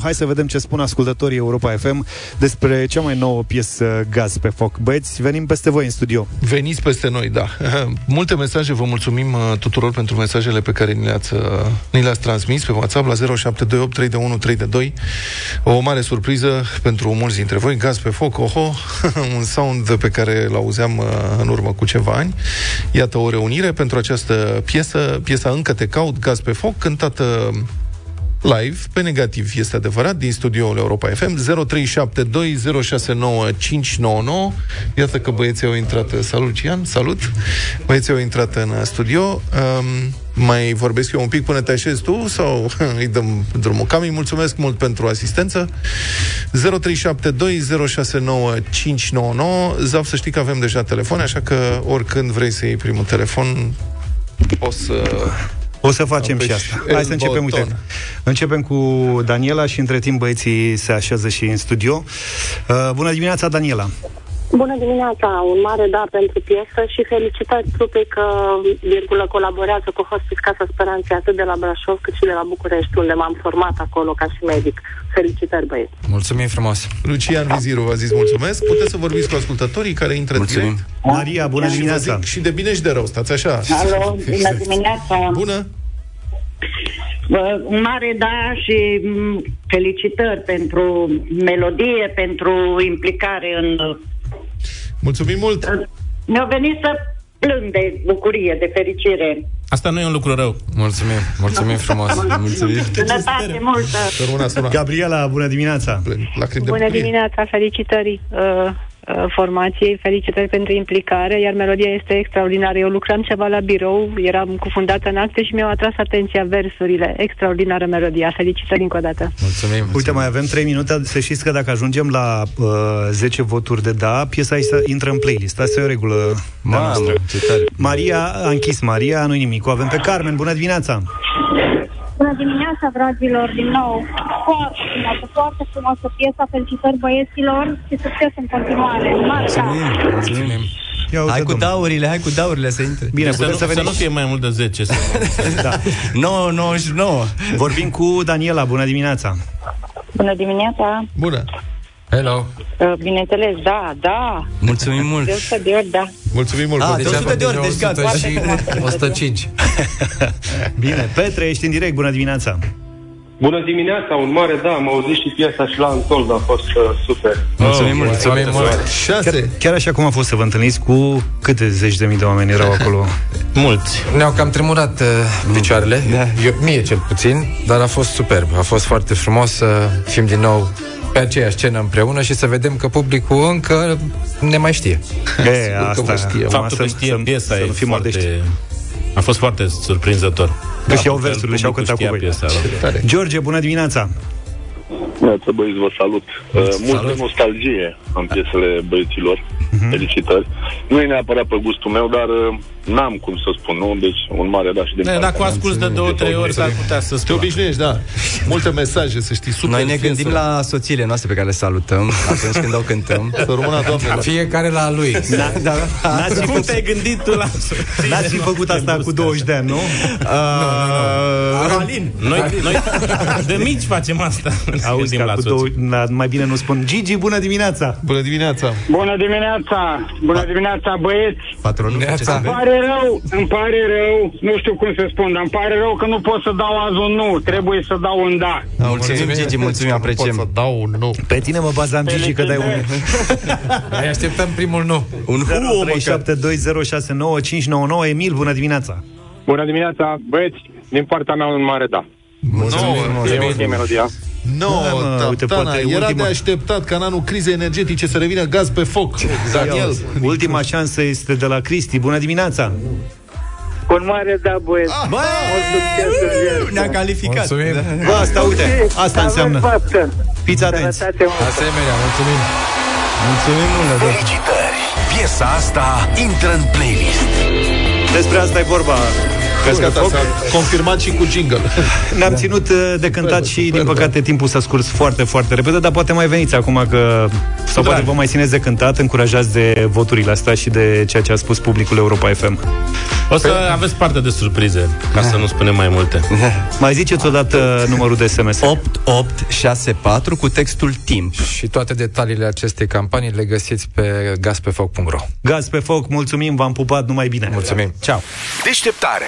Hai să vedem ce spun ascultătorii Europa FM despre cea mai nouă piesă gaz pe foc. Băieți, venim peste voi în studio. Veniți peste noi, da. (laughs) Multe mesaje, vă mulțumim uh, tuturor pentru mesajele pe care ni le-ați, uh, ni le-ați transmis pe WhatsApp la 0728 O mare surpriză pentru mulți dintre voi, gaz pe foc, oho, (laughs) un sound pe care l-auzeam uh, în urmă cu ceva ani. Iată o reuniune reunire pentru această piesă, piesa Încă te caut, Gaz pe foc, cântată live, pe negativ, este adevărat, din studioul Europa FM, 0372069599 Iată că băieții au intrat, salut Cian, salut, băieții au intrat în studio. Um, mai vorbesc eu un pic până te așezi tu sau (laughs) îi dăm drumul? Cam îi mulțumesc mult pentru asistență. 0372069599 Zaf, să știi că avem deja telefon, așa că oricând vrei să iei primul telefon, o să o să facem și asta. Hai să începem, uite. Începem cu Daniela și între timp băieții se așează și în studio. Uh, bună dimineața, Daniela! Bună dimineața, un mare da pentru piesă și felicitări trupei că, virgulă, colaborează cu Hospice Casa Speranței atât de la Brașov cât și de la București, unde m-am format acolo ca și medic. Felicitări, băieți! Mulțumim frumos! Lucian Viziru v-a zis mulțumesc. Puteți să vorbiți cu ascultătorii care intră Mulțumim. direct. Maria, bună dimineața! Și de bine și de rău, stați așa. Alo, bună (laughs) dimineața! Bună! Un mare da și felicitări pentru melodie, pentru implicare în Mulțumim mult! Mi-au venit să plâng de bucurie, de fericire. Asta nu e un lucru rău. Mulțumim, mulțumim frumos. (laughs) Mulțumim. Sănătate multă. Gabriela, bună dimineața. Bună dimineața, felicitări. Uh, Uh, formației. Felicitări pentru implicare, iar melodia este extraordinară. Eu lucram ceva la birou, eram cufundată în acte și mi-au atras atenția versurile. Extraordinară melodia. Felicitări încă o dată. Mulțumim. Uite, mai avem 3 minute. Să știți că dacă ajungem la uh, 10 voturi de da, piesa asta intră în playlist. Asta e o regulă Mamă, noastră. Maria, a închis Maria, nu nimic. O avem pe Carmen. Bună dimineața! Bună dimineața, dragilor, din nou. Foarte frumoasă, foarte frumoasă piesa. Felicitări băieților și succes în continuare. Mulțumim, mulțumim. hai cu daurile, hai cu daurile să intre. Bine, să, nu, să, să nu fie mai mult de 10. da. (laughs) 9, 99. Vorbim cu Daniela, bună dimineața. Bună dimineața. Bună. Hello. Uh, bineînțeles, da, da. Mulțumim mult. De 100 de ori, da. Mulțumim mult. Ah, de 100 de ori, deci gata. Și 105. (laughs) Bine, Petre, ești în direct, bună dimineața. Bună dimineața, un mare da, am auzit și piesa și la Antold, a fost uh, super. Mulțumim oh, mult, mulțumim mult. Șase. Chiar, chiar așa cum a fost să vă întâlniți cu câte zeci de mii de oameni erau acolo? (laughs) Mulți. Ne-au cam tremurat uh, picioarele, da. Eu, mie cel puțin, dar a fost superb, a fost foarte frumos să fim din nou pe aceeași scenă împreună și să vedem că publicul încă ne mai știe. E, asta, știe. Faptul că știe piesa e foarte... A fost foarte surprinzător. Că și au versurile și au cântat cu voi. Piesa, George, bună dimineața! Neața, băieți, vă salut. salut. Uh, multă nostalgie în piesele băieților. Uh-huh. Felicitări. Nu e neapărat pe gustul meu, dar uh, n-am cum să spun, nu? Deci un mare da și de ne, Dacă o asculti de două, trei ori, s-ar putea să Te obișnuiești, da. Multe mesaje, să știi, super Noi ne gândim fiesă. la soțiile noastre pe care le salutăm atunci când o cântăm. Să rămână doamnelor. Fiecare la lui. Da, da. N-ați fi făcut, te-ai gândit tu la N-ați fi făcut asta cu 20 de ani, nu? Alin. Noi, noi de mici facem asta. (laughs) Auzi, cu două, mai bine nu spun Gigi, bună dimineața! Bună dimineața! Bună dimineața! Bună dimineața, băieți! Patronul, îmi pare rău, îmi pare rău, nu știu cum să spun, dar îmi pare rău că nu pot să dau azi un nu, trebuie să dau un da. Mulțumim, Gigi, mulțumim, apreciem. Pot să dau un nu. Pe tine mă bazam, Gigi, că dai un Noi (laughs) așteptăm primul nu. Un hu, 07206959. Emil, bună dimineața! Bună dimineața, băieți, din partea mea un mare da. Mulțumim, mulțumim. E melodia. No, da, uite, poate era ultima... de așteptat ca în anul crizei energetice să revină gaz pe foc. Daniel. Ultima șansă este de la Cristi. Bună dimineața! Un mare da, băieți. Ah, bă, ne-a calificat. Mulțumim. Bă, asta, uite, asta înseamnă. Fiți atenți. Asemenea, mulțumim. Mulțumim mult. Felicitări! Piesa asta intră în playlist. Despre asta e vorba Vezi că s-a confirmat și cu jingle. (laughs) Ne-am ținut uh, de cântat și, din păcate, timpul s-a scurs foarte, foarte repede, dar poate mai veniți acum că... Sau poate vă mai țineți de cântat, încurajați de voturile astea și de ceea ce a spus publicul Europa FM. O să păi... aveți parte de surprize, ca să nu spunem mai multe. (laughs) mai ziceți odată numărul de SMS. 8864 cu textul timp. Și toate detaliile acestei campanii le găsiți pe gazpefoc.ro Gaz pe foc, mulțumim, v-am pupat, numai bine. Mulțumim. Ciao. Deșteptarea